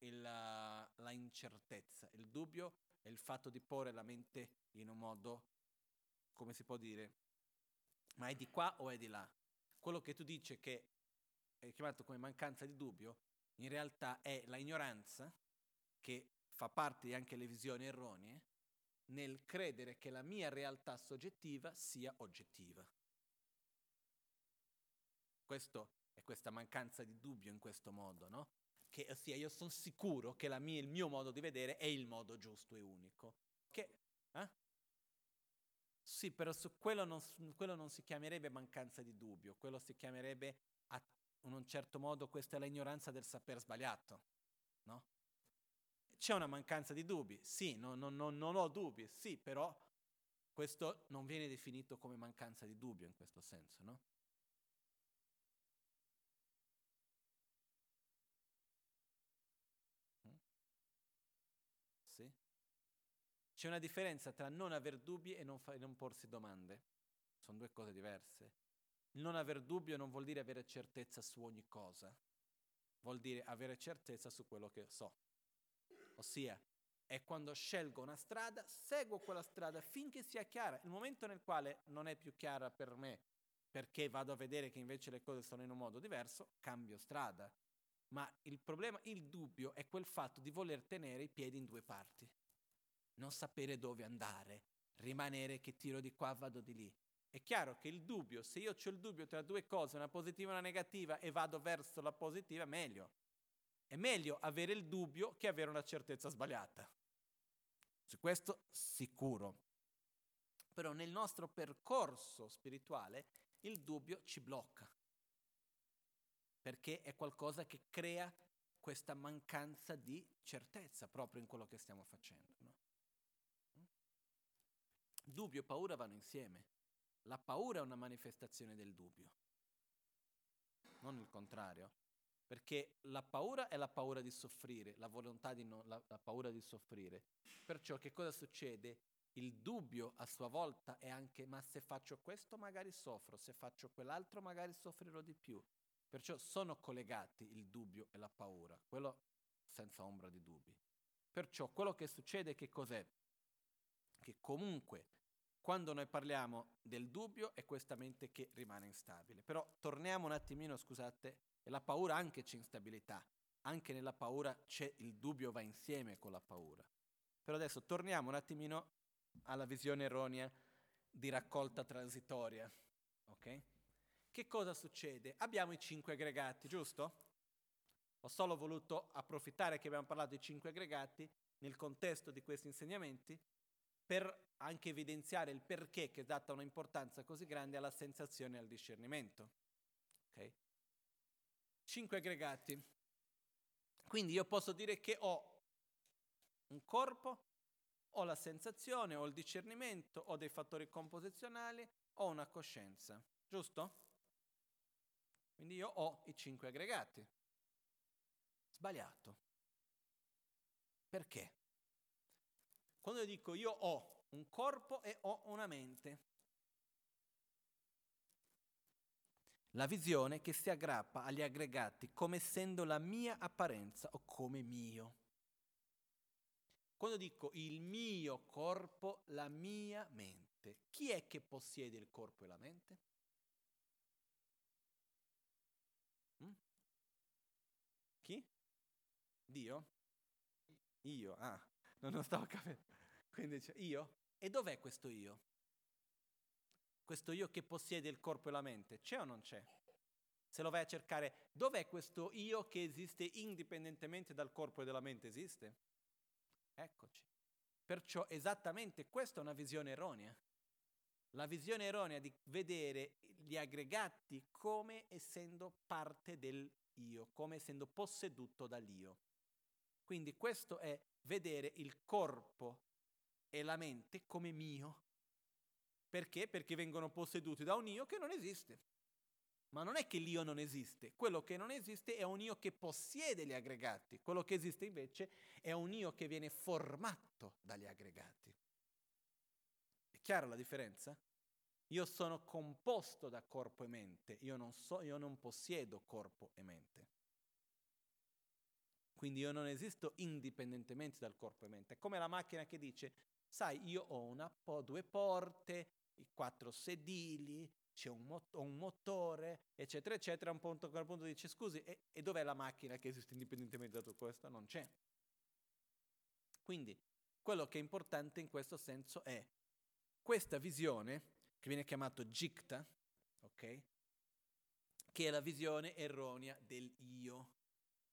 il, la incertezza, il dubbio è il fatto di porre la mente in un modo, come si può dire, ma è di qua o è di là? Quello che tu dici che è chiamato come mancanza di dubbio, in realtà è la ignoranza che fa parte anche delle visioni erronee nel credere che la mia realtà soggettiva sia oggettiva. Questo è questa mancanza di dubbio in questo modo, no? Che ossia io sono sicuro che mia, il mio modo di vedere è il modo giusto e unico. Che, eh? Sì, però su quello non, quello non si chiamerebbe mancanza di dubbio, quello si chiamerebbe a, in un certo modo questa è l'ignoranza del saper sbagliato, no? C'è una mancanza di dubbi, sì, no, no, no, non ho dubbi, sì, però questo non viene definito come mancanza di dubbio in questo senso, no? Mm? Sì? C'è una differenza tra non aver dubbi e non, fa- non porsi domande. Sono due cose diverse. Non aver dubbio non vuol dire avere certezza su ogni cosa, vuol dire avere certezza su quello che so. Ossia, è quando scelgo una strada, seguo quella strada finché sia chiara. Il momento nel quale non è più chiara per me, perché vado a vedere che invece le cose sono in un modo diverso, cambio strada. Ma il problema, il dubbio è quel fatto di voler tenere i piedi in due parti, non sapere dove andare, rimanere che tiro di qua, vado di lì. È chiaro che il dubbio, se io ho il dubbio tra due cose, una positiva e una negativa, e vado verso la positiva, meglio. È meglio avere il dubbio che avere una certezza sbagliata. Su questo sicuro. Però nel nostro percorso spirituale il dubbio ci blocca, perché è qualcosa che crea questa mancanza di certezza proprio in quello che stiamo facendo. No? Dubbio e paura vanno insieme. La paura è una manifestazione del dubbio, non il contrario. Perché la paura è la paura di soffrire, la volontà di non, la, la paura di soffrire. Perciò che cosa succede? Il dubbio a sua volta è anche ma se faccio questo magari soffro, se faccio quell'altro magari soffrirò di più. Perciò sono collegati il dubbio e la paura, quello senza ombra di dubbi. Perciò quello che succede che cos'è? Che comunque quando noi parliamo del dubbio è questa mente che rimane instabile. Però torniamo un attimino, scusate, e la paura anche c'è instabilità, anche nella paura c'è il dubbio va insieme con la paura. Però adesso torniamo un attimino alla visione erronea di raccolta transitoria. Ok? Che cosa succede? Abbiamo i cinque aggregati, giusto? Ho solo voluto approfittare che abbiamo parlato di cinque aggregati nel contesto di questi insegnamenti per anche evidenziare il perché che è data un'importanza così grande alla sensazione e al discernimento. Okay? Cinque aggregati. Quindi io posso dire che ho un corpo, ho la sensazione, ho il discernimento, ho dei fattori composizionali, ho una coscienza, giusto? Quindi io ho i cinque aggregati. Sbagliato. Perché? Quando io dico io ho un corpo e ho una mente, La visione che si aggrappa agli aggregati come essendo la mia apparenza o come mio. Quando dico il mio corpo, la mia mente, chi è che possiede il corpo e la mente? Mm? Chi? Dio? Io, ah, non lo stavo capendo. Quindi dice io? E dov'è questo io? Questo io che possiede il corpo e la mente? C'è o non c'è? Se lo vai a cercare, dov'è questo io che esiste indipendentemente dal corpo e dalla mente? Esiste? Eccoci. Perciò esattamente questa è una visione erronea. La visione erronea di vedere gli aggregati come essendo parte del io, come essendo posseduto dall'io. Quindi questo è vedere il corpo e la mente come mio, perché? Perché vengono posseduti da un io che non esiste. Ma non è che l'io non esiste, quello che non esiste è un io che possiede gli aggregati, quello che esiste invece è un io che viene formato dagli aggregati. È chiara la differenza? io sono composto da corpo e mente, io non, so, io non possiedo corpo e mente. Quindi io non esisto indipendentemente dal corpo e mente. È come la macchina che dice, sai, io ho po', due porte, quattro sedili, c'è un, mot- un, motore, eccetera, eccetera. A un punto, a quel punto dice, scusi, e, e dov'è la macchina che esiste indipendentemente da tutto questo? Non c'è. Quindi quello che è importante in questo senso è questa visione che viene chiamato Jikta, ok? Che è la visione erronea del io,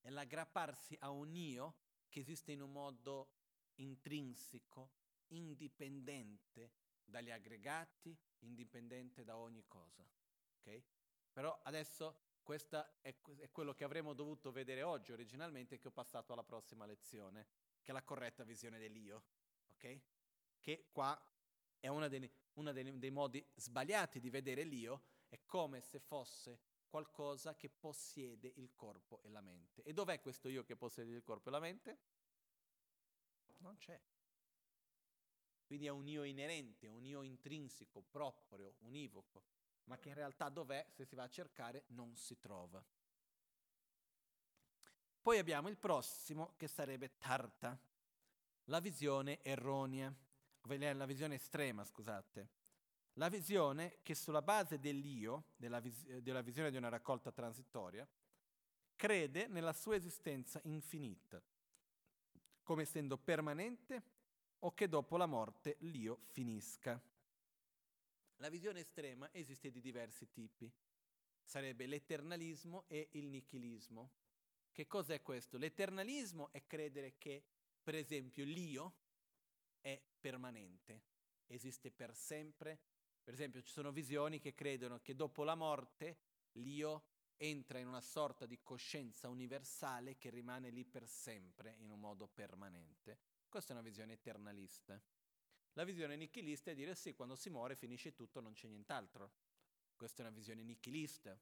è l'aggrapparsi a un io che esiste in un modo intrinseco, indipendente dagli aggregati, indipendente da ogni cosa, ok? Però adesso questo è, è quello che avremmo dovuto vedere oggi originalmente che ho passato alla prossima lezione, che è la corretta visione dell'io, ok? Che qua è uno dei, dei modi sbagliati di vedere l'io, è come se fosse qualcosa che possiede il corpo e la mente. E dov'è questo io che possiede il corpo e la mente? Non c'è. Quindi è un io inerente, un io intrinseco, proprio, univoco, ma che in realtà dov'è, se si va a cercare, non si trova. Poi abbiamo il prossimo che sarebbe Tarta, la visione erronea. La visione estrema, scusate, la visione che sulla base dell'io, della, vis- della visione di una raccolta transitoria, crede nella sua esistenza infinita, come essendo permanente o che dopo la morte l'io finisca. La visione estrema esiste di diversi tipi. Sarebbe l'eternalismo e il nichilismo. Che cos'è questo? L'eternalismo è credere che, per esempio, l'io è permanente, esiste per sempre. Per esempio ci sono visioni che credono che dopo la morte l'io entra in una sorta di coscienza universale che rimane lì per sempre in un modo permanente. Questa è una visione eternalista. La visione nichilista è dire sì, quando si muore finisce tutto, non c'è nient'altro. Questa è una visione nichilista.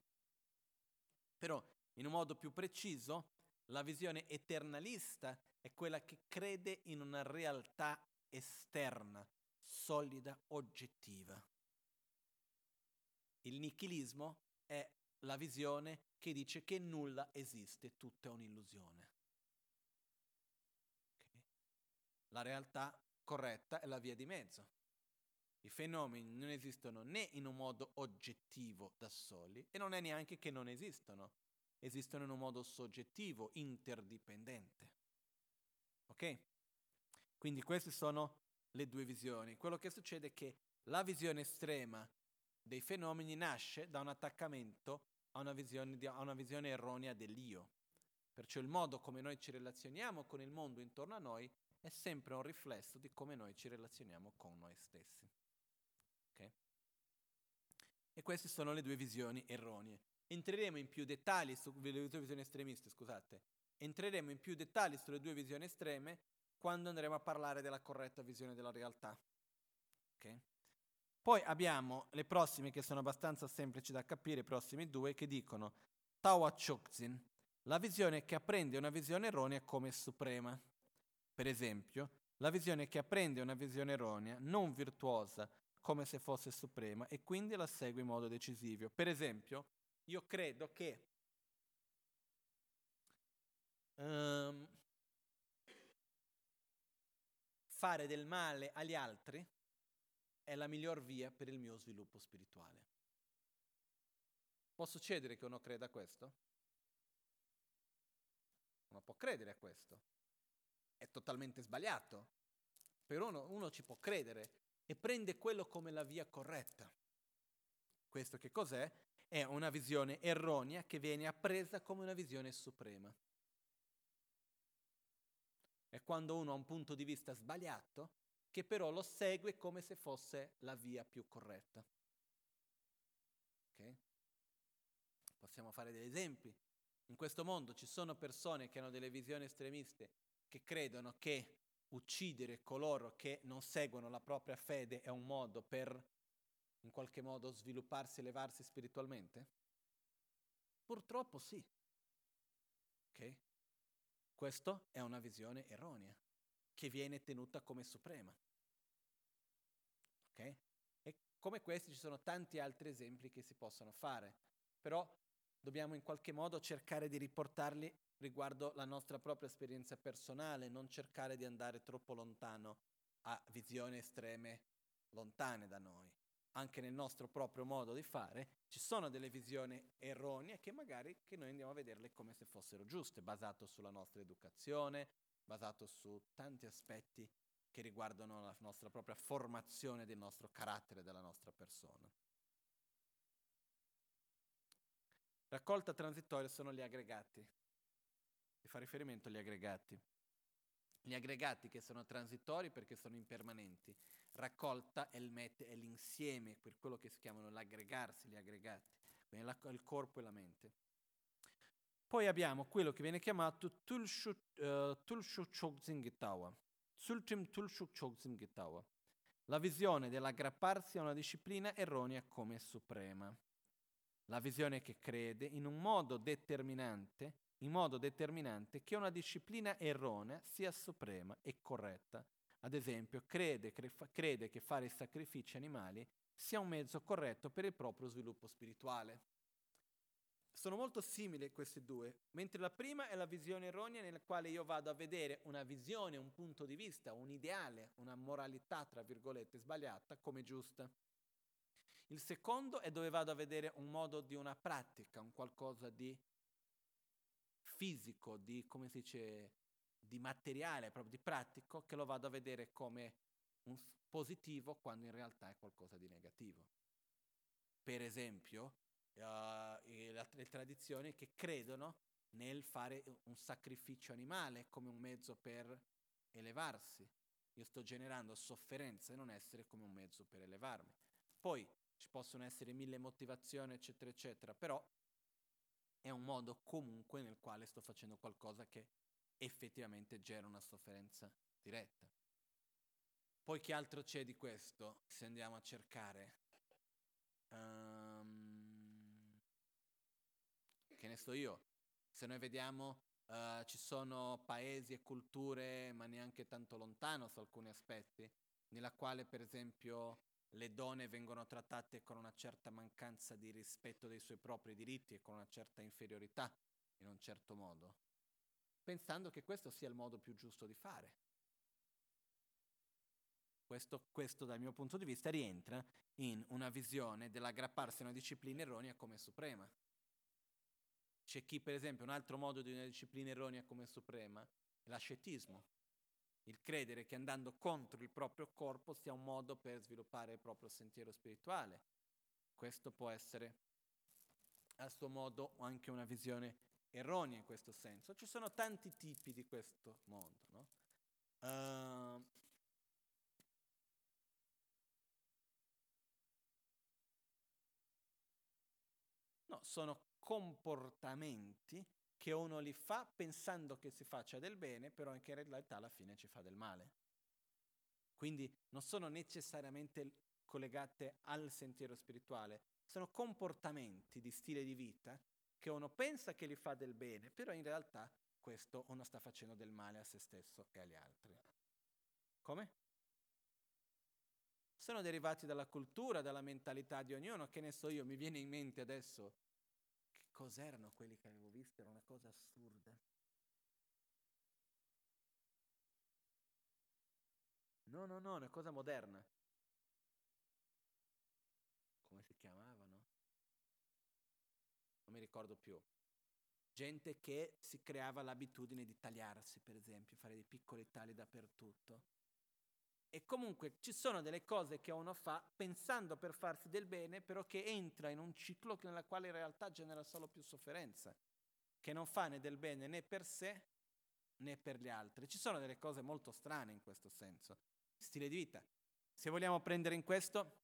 Però, in un modo più preciso, la visione eternalista è quella che crede in una realtà esterna, solida, oggettiva. Il nichilismo è la visione che dice che nulla esiste, tutto è un'illusione. Okay? La realtà corretta è la via di mezzo. I fenomeni non esistono né in un modo oggettivo da soli e non è neanche che non esistono, esistono in un modo soggettivo, interdipendente. Ok? Quindi queste sono le due visioni. Quello che succede è che la visione estrema dei fenomeni nasce da un attaccamento a una visione, a una visione erronea dell'io. Perciò il modo come noi ci relazioniamo con il mondo intorno a noi è sempre un riflesso di come noi ci relazioniamo con noi stessi. Okay? E queste sono le due visioni erronee. Entreremo in più dettagli sulle due visioni estremiste, scusate. Entreremo in più dettagli sulle due visioni estreme quando andremo a parlare della corretta visione della realtà. Okay? Poi abbiamo le prossime che sono abbastanza semplici da capire, i prossimi due, che dicono Tawa Chokzin, la visione che apprende una visione erronea come suprema. Per esempio, la visione che apprende una visione erronea, non virtuosa, come se fosse suprema, e quindi la segue in modo decisivo. Per esempio, io credo che um, fare del male agli altri è la miglior via per il mio sviluppo spirituale. Può succedere che uno creda a questo? Uno può credere a questo. È totalmente sbagliato. Però uno, uno ci può credere e prende quello come la via corretta. Questo che cos'è? È una visione erronea che viene appresa come una visione suprema è quando uno ha un punto di vista sbagliato che però lo segue come se fosse la via più corretta. Okay? Possiamo fare degli esempi. In questo mondo ci sono persone che hanno delle visioni estremiste che credono che uccidere coloro che non seguono la propria fede è un modo per in qualche modo svilupparsi elevarsi spiritualmente? Purtroppo sì. Okay? Questa è una visione erronea, che viene tenuta come suprema. Okay? E Come questi ci sono tanti altri esempi che si possono fare, però dobbiamo in qualche modo cercare di riportarli riguardo la nostra propria esperienza personale, non cercare di andare troppo lontano a visioni estreme lontane da noi. Anche nel nostro proprio modo di fare ci sono delle visioni erronee che magari che noi andiamo a vederle come se fossero giuste, basato sulla nostra educazione, basato su tanti aspetti che riguardano la nostra propria formazione del nostro carattere, della nostra persona. Raccolta transitoria sono gli aggregati. Si fa riferimento agli aggregati. Gli aggregati che sono transitori perché sono impermanenti. Raccolta è, il met- è l'insieme, per quello che si chiamano l'aggregarsi, gli aggregati, quindi la- il corpo e la mente. Poi abbiamo quello che viene chiamato Tulshu uh, Chokzingitawa, Sultim Tulshu Chokzingitawa, la visione dell'aggrapparsi a una disciplina erronea come suprema. La visione che crede in un modo determinante in modo determinante che una disciplina erronea sia suprema e corretta. Ad esempio, crede, crede che fare sacrifici animali sia un mezzo corretto per il proprio sviluppo spirituale. Sono molto simili questi due, mentre la prima è la visione erronea nella quale io vado a vedere una visione, un punto di vista, un ideale, una moralità, tra virgolette, sbagliata come giusta. Il secondo è dove vado a vedere un modo di una pratica, un qualcosa di fisico, di, come si dice, di materiale, proprio di pratico, che lo vado a vedere come un positivo quando in realtà è qualcosa di negativo. Per esempio, uh, le, le tradizioni che credono nel fare un sacrificio animale come un mezzo per elevarsi. Io sto generando sofferenza e non essere come un mezzo per elevarmi. Poi ci possono essere mille motivazioni, eccetera, eccetera, però è un modo comunque nel quale sto facendo qualcosa che effettivamente genera una sofferenza diretta. Poi che altro c'è di questo se andiamo a cercare? Um, che ne so io, se noi vediamo uh, ci sono paesi e culture, ma neanche tanto lontano su alcuni aspetti, nella quale per esempio le donne vengono trattate con una certa mancanza di rispetto dei suoi propri diritti e con una certa inferiorità in un certo modo, pensando che questo sia il modo più giusto di fare. Questo, questo, dal mio punto di vista rientra in una visione dell'aggrapparsi a una disciplina erronea come suprema. C'è chi, per esempio, un altro modo di una disciplina erronea come suprema è l'ascetismo, il credere che andando contro il proprio corpo sia un modo per sviluppare il proprio sentiero spirituale. Questo può essere a suo modo anche una visione erronea in questo senso. Ci sono tanti tipi di questo mondo. No? Uh, no, sono comportamenti che uno li fa pensando che si faccia del bene, però anche in realtà alla fine ci fa del male. Quindi non sono necessariamente collegate al sentiero spirituale, sono comportamenti di stile di vita che uno pensa che li fa del bene, però in realtà questo uno sta facendo del male a se stesso e agli altri. Come? Sono derivati dalla cultura, dalla mentalità di ognuno, che ne so io, mi viene in mente adesso cos'erano quelli che avevo visto, era una cosa assurda. No, no, no, una cosa moderna. Come si chiamavano? Non mi ricordo più. Gente che si creava l'abitudine di tagliarsi, per esempio, fare dei piccoli tagli dappertutto. E comunque ci sono delle cose che uno fa pensando per farsi del bene, però che entra in un ciclo nella quale in realtà genera solo più sofferenza, che non fa né del bene né per sé né per gli altri. Ci sono delle cose molto strane in questo senso. Stile di vita. Se vogliamo prendere in questo,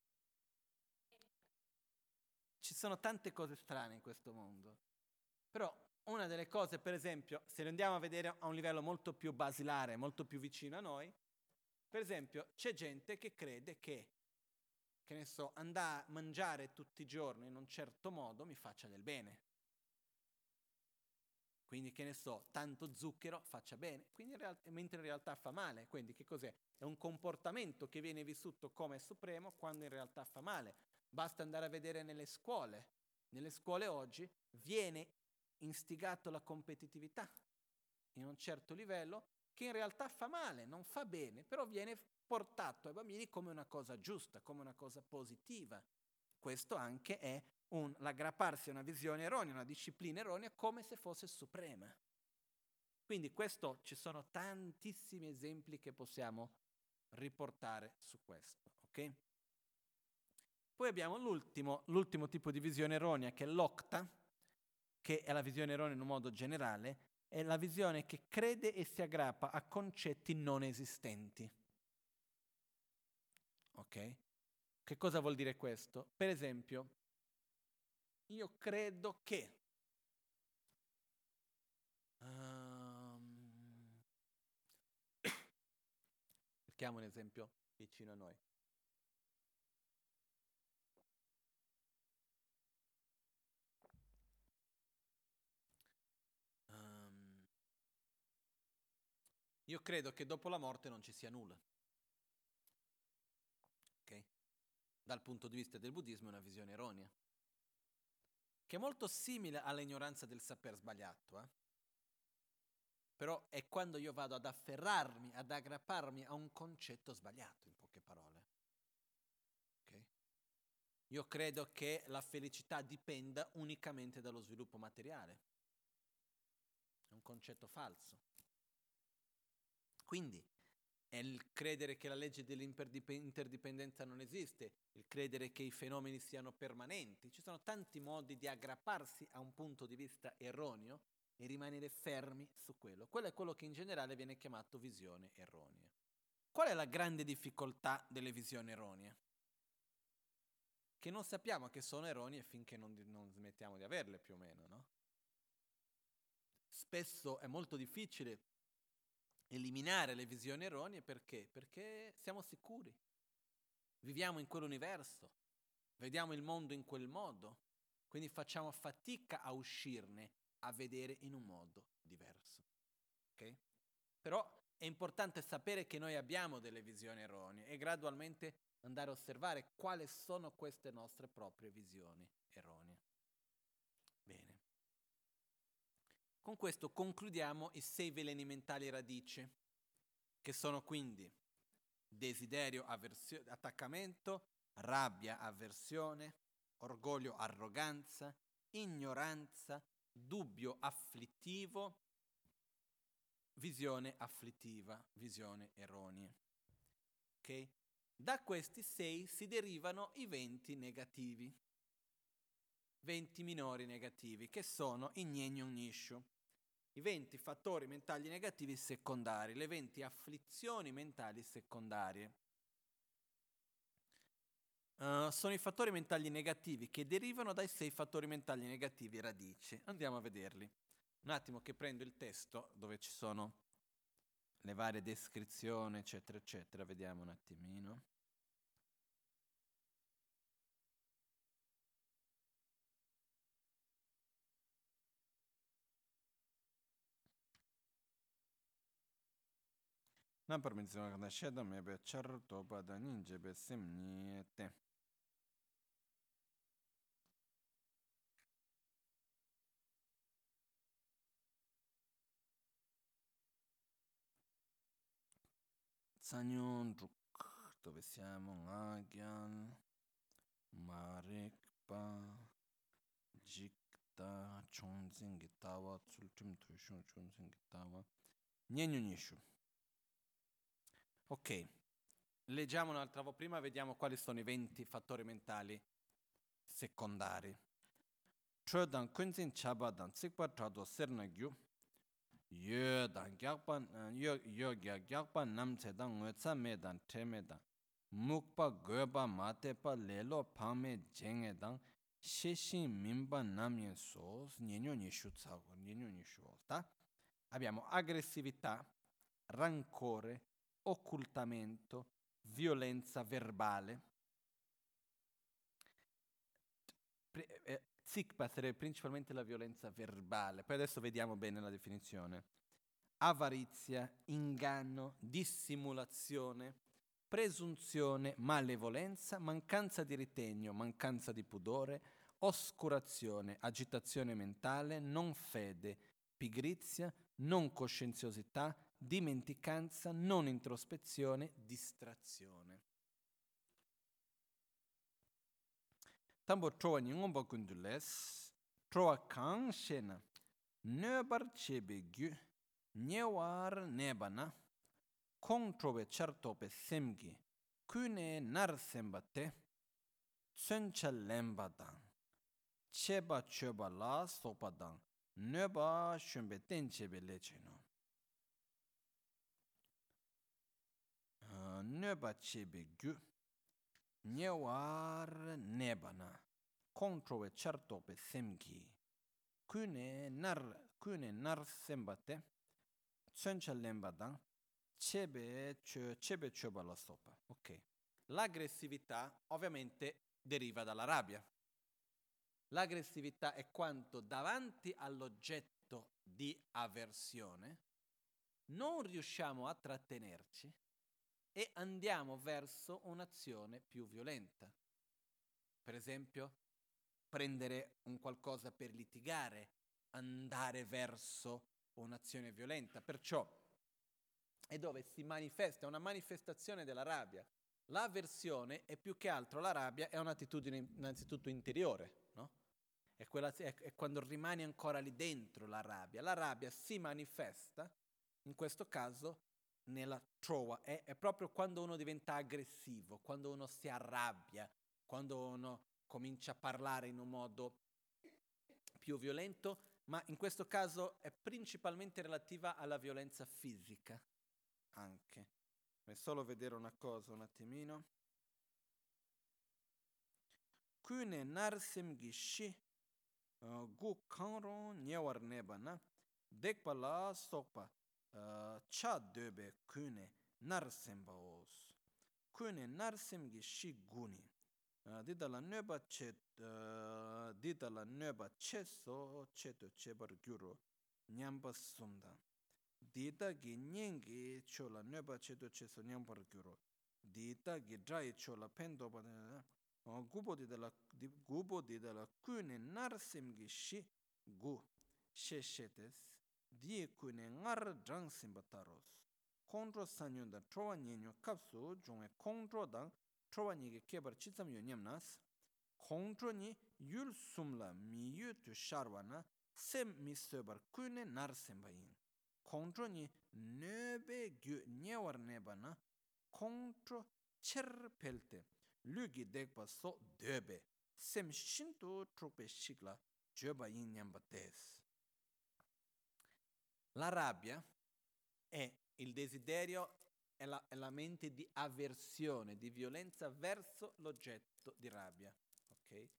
ci sono tante cose strane in questo mondo. Però una delle cose, per esempio, se le andiamo a vedere a un livello molto più basilare, molto più vicino a noi, per esempio, c'è gente che crede che, che ne so, andare a mangiare tutti i giorni in un certo modo mi faccia del bene. Quindi, che ne so, tanto zucchero faccia bene, in realtà, mentre in realtà fa male. Quindi, che cos'è? è un comportamento che viene vissuto come supremo quando in realtà fa male. Basta andare a vedere nelle scuole. Nelle scuole oggi viene instigato la competitività in un certo livello che in realtà fa male, non fa bene, però viene portato ai bambini come una cosa giusta, come una cosa positiva. Questo anche è un, l'aggrapparsi a una visione erronea, una disciplina erronea, come se fosse suprema. Quindi questo ci sono tantissimi esempi che possiamo riportare su questo. ok? Poi abbiamo l'ultimo, l'ultimo tipo di visione erronea che è l'octa, che è la visione erronea in un modo generale, è la visione che crede e si aggrappa a concetti non esistenti. Ok? Che cosa vuol dire questo? Per esempio, io credo che *coughs* Cerchiamo un esempio vicino a noi. Io credo che dopo la morte non ci sia nulla. Okay? Dal punto di vista del buddismo è una visione erronea, che è molto simile all'ignoranza del saper sbagliato. Eh? però è quando io vado ad afferrarmi, ad aggrapparmi a un concetto sbagliato, in poche parole. Okay? Io credo che la felicità dipenda unicamente dallo sviluppo materiale. È un concetto falso. Quindi è il credere che la legge dell'interdipendenza non esiste, il credere che i fenomeni siano permanenti. Ci sono tanti modi di aggrapparsi a un punto di vista erroneo e rimanere fermi su quello. Quello è quello che in generale viene chiamato visione erronea. Qual è la grande difficoltà delle visioni erronee? Che non sappiamo che sono erronee finché non, non smettiamo di averle più o meno, no? Spesso è molto difficile eliminare le visioni erronee perché? Perché siamo sicuri. Viviamo in quell'universo, vediamo il mondo in quel modo, quindi facciamo fatica a uscirne a vedere in un modo diverso. Okay? Però è importante sapere che noi abbiamo delle visioni erronee e gradualmente andare a osservare quali sono queste nostre proprie visioni erronee. Bene. Con questo concludiamo i sei veleni mentali radice, che sono quindi desiderio, avversione, attaccamento, rabbia, avversione, orgoglio, arroganza, ignoranza, dubbio afflittivo, visione afflittiva, visione erronea. Okay? Da questi sei si derivano i venti negativi, venti minori negativi, che sono i Nyenyon Nishu, i venti fattori mentali negativi secondari, le venti afflizioni mentali secondarie. Uh, sono i fattori mentali negativi che derivano dai sei fattori mentali negativi radici. Andiamo a vederli. Un attimo che prendo il testo dove ci sono le varie descrizioni, eccetera, eccetera. Vediamo un attimino. na parmitsi wa kanda sheda mebe char toba da nin jebe sim ni ten. Sanyon ruk tobe siamo nga gyan marek pa jik ta chonzin tawa tsultim tushun chonzin tawa nyenyu nyeshu. Ok, leggiamo un'altra volta prima, vediamo quali sono i 20 fattori mentali secondari. Chö dan kunzin chaba dan tsikpa trado serna gyu, yö dan gyakpa yö yö gya gyakpa namche dan ngötsa me dan treme dan mukpa goba mate pa lelo pame jenge dan sheshin mimba namye sos nyenyo ni shutsa nyenyo ni ta abbiamo aggressività rancore occultamento violenza verbale eh, Sikpa sarebbe principalmente la violenza verbale, poi adesso vediamo bene la definizione. avarizia, inganno, dissimulazione, presunzione, malevolenza, mancanza di ritegno, mancanza di pudore, oscurazione, agitazione mentale, non fede, pigrizia, non coscienziosità, dimenticanza, non introspezione, distrazione. Tambo trowa nyingomba kundules, trowa kang shena, nöbar chebe gyu, nyewar nebana, kong trowe chartope semgi, kune nar sembate, tsuncha lemba dang, cheba choba la sopa dang, nöba shumbe ten chebe leche no. Nöba chebe gyu, nyewar nebana, kong trowe chartope semgi, kune nar, kune nar sembate, tsuncha lemba dang, chebe, cio, chebe choba la sopa. Ok. L'aggressività ovviamente deriva dalla rabbia. L'aggressività è quando davanti all'oggetto di avversione non riusciamo a trattenerci e andiamo verso un'azione più violenta. Per esempio, prendere un qualcosa per litigare, andare verso un'azione violenta. Perciò è dove si manifesta, è una manifestazione della rabbia. L'avversione è più che altro la rabbia, è un'attitudine innanzitutto interiore, no? È, quella, è, è quando rimane ancora lì dentro la rabbia. La rabbia si manifesta, in questo caso, nella trova, è, è proprio quando uno diventa aggressivo, quando uno si arrabbia, quando uno comincia a parlare in un modo più violento, ma in questo caso è principalmente relativa alla violenza fisica anche. Vorrei solo vedere una cosa un attimino. Kune narsim gishi gu kanro nyewar neba na dekpa la sokpa cha döbe küne narsem baos küne narsem gi shi guni didala nöba che didala nöba che so che to che bar gyuro nyamba sumda dita gi nyengi chola nöba che to che so nyamba gyuro dita gi drai chola pendo ba gubo didala gubo didala küne narsem gi shi gu she she tes diye kune ngar jang simba taros. Kongzho sanyun da trowa nyenyo kapsu jongwe kongzho dang trowa nyege kebar chitsam yo nyamnas. Kongzho ni yul sumla mi yu tu sharwa na sem mi sobar kune nar simba yin. Kongzho ni nöbe gyu nyewar neba na kongzho cher pelte lugi dekpa so döbe sem shinto chokpe shikla jöba yin nyamba des. La rabbia è il desiderio è la, è la mente di avversione, di violenza verso l'oggetto di rabbia. Okay?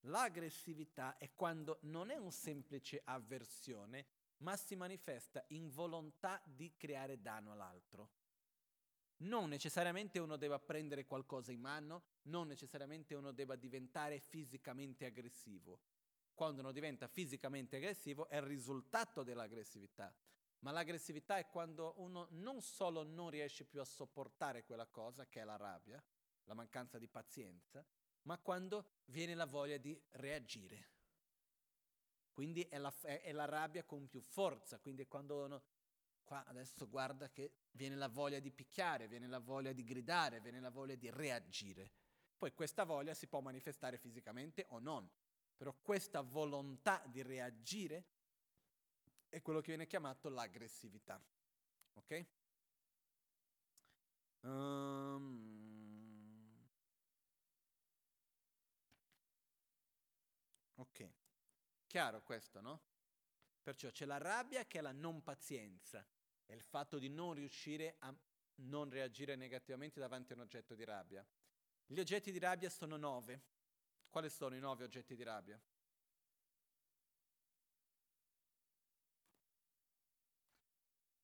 L'aggressività è quando non è un semplice avversione, ma si manifesta in volontà di creare danno all'altro. Non necessariamente uno deve prendere qualcosa in mano, non necessariamente uno deve diventare fisicamente aggressivo. Quando uno diventa fisicamente aggressivo è il risultato dell'aggressività, ma l'aggressività è quando uno non solo non riesce più a sopportare quella cosa, che è la rabbia, la mancanza di pazienza, ma quando viene la voglia di reagire. Quindi è la, è la rabbia con più forza, quindi quando uno qua adesso guarda che viene la voglia di picchiare, viene la voglia di gridare, viene la voglia di reagire. Poi questa voglia si può manifestare fisicamente o non, però questa volontà di reagire è quello che viene chiamato l'aggressività. Ok? Um, ok. Chiaro questo, no? Perciò c'è la rabbia che è la non pazienza, è il fatto di non riuscire a non reagire negativamente davanti a un oggetto di rabbia. Gli oggetti di rabbia sono nove. Quali sono i nove oggetti di rabbia?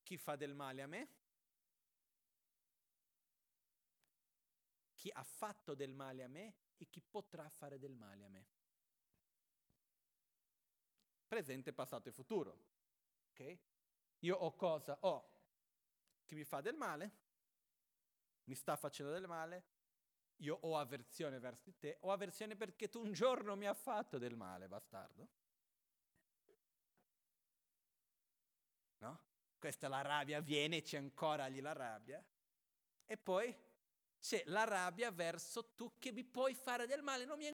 Chi fa del male a me? Chi ha fatto del male a me e chi potrà fare del male a me presente, passato e futuro. Okay? Io ho cosa? Ho chi mi fa del male, mi sta facendo del male, io ho avversione verso di te, ho avversione perché tu un giorno mi hai fatto del male, bastardo. No? Questa la rabbia, viene, c'è ancora lì la rabbia. E poi c'è la rabbia verso tu che mi puoi fare del male, non mi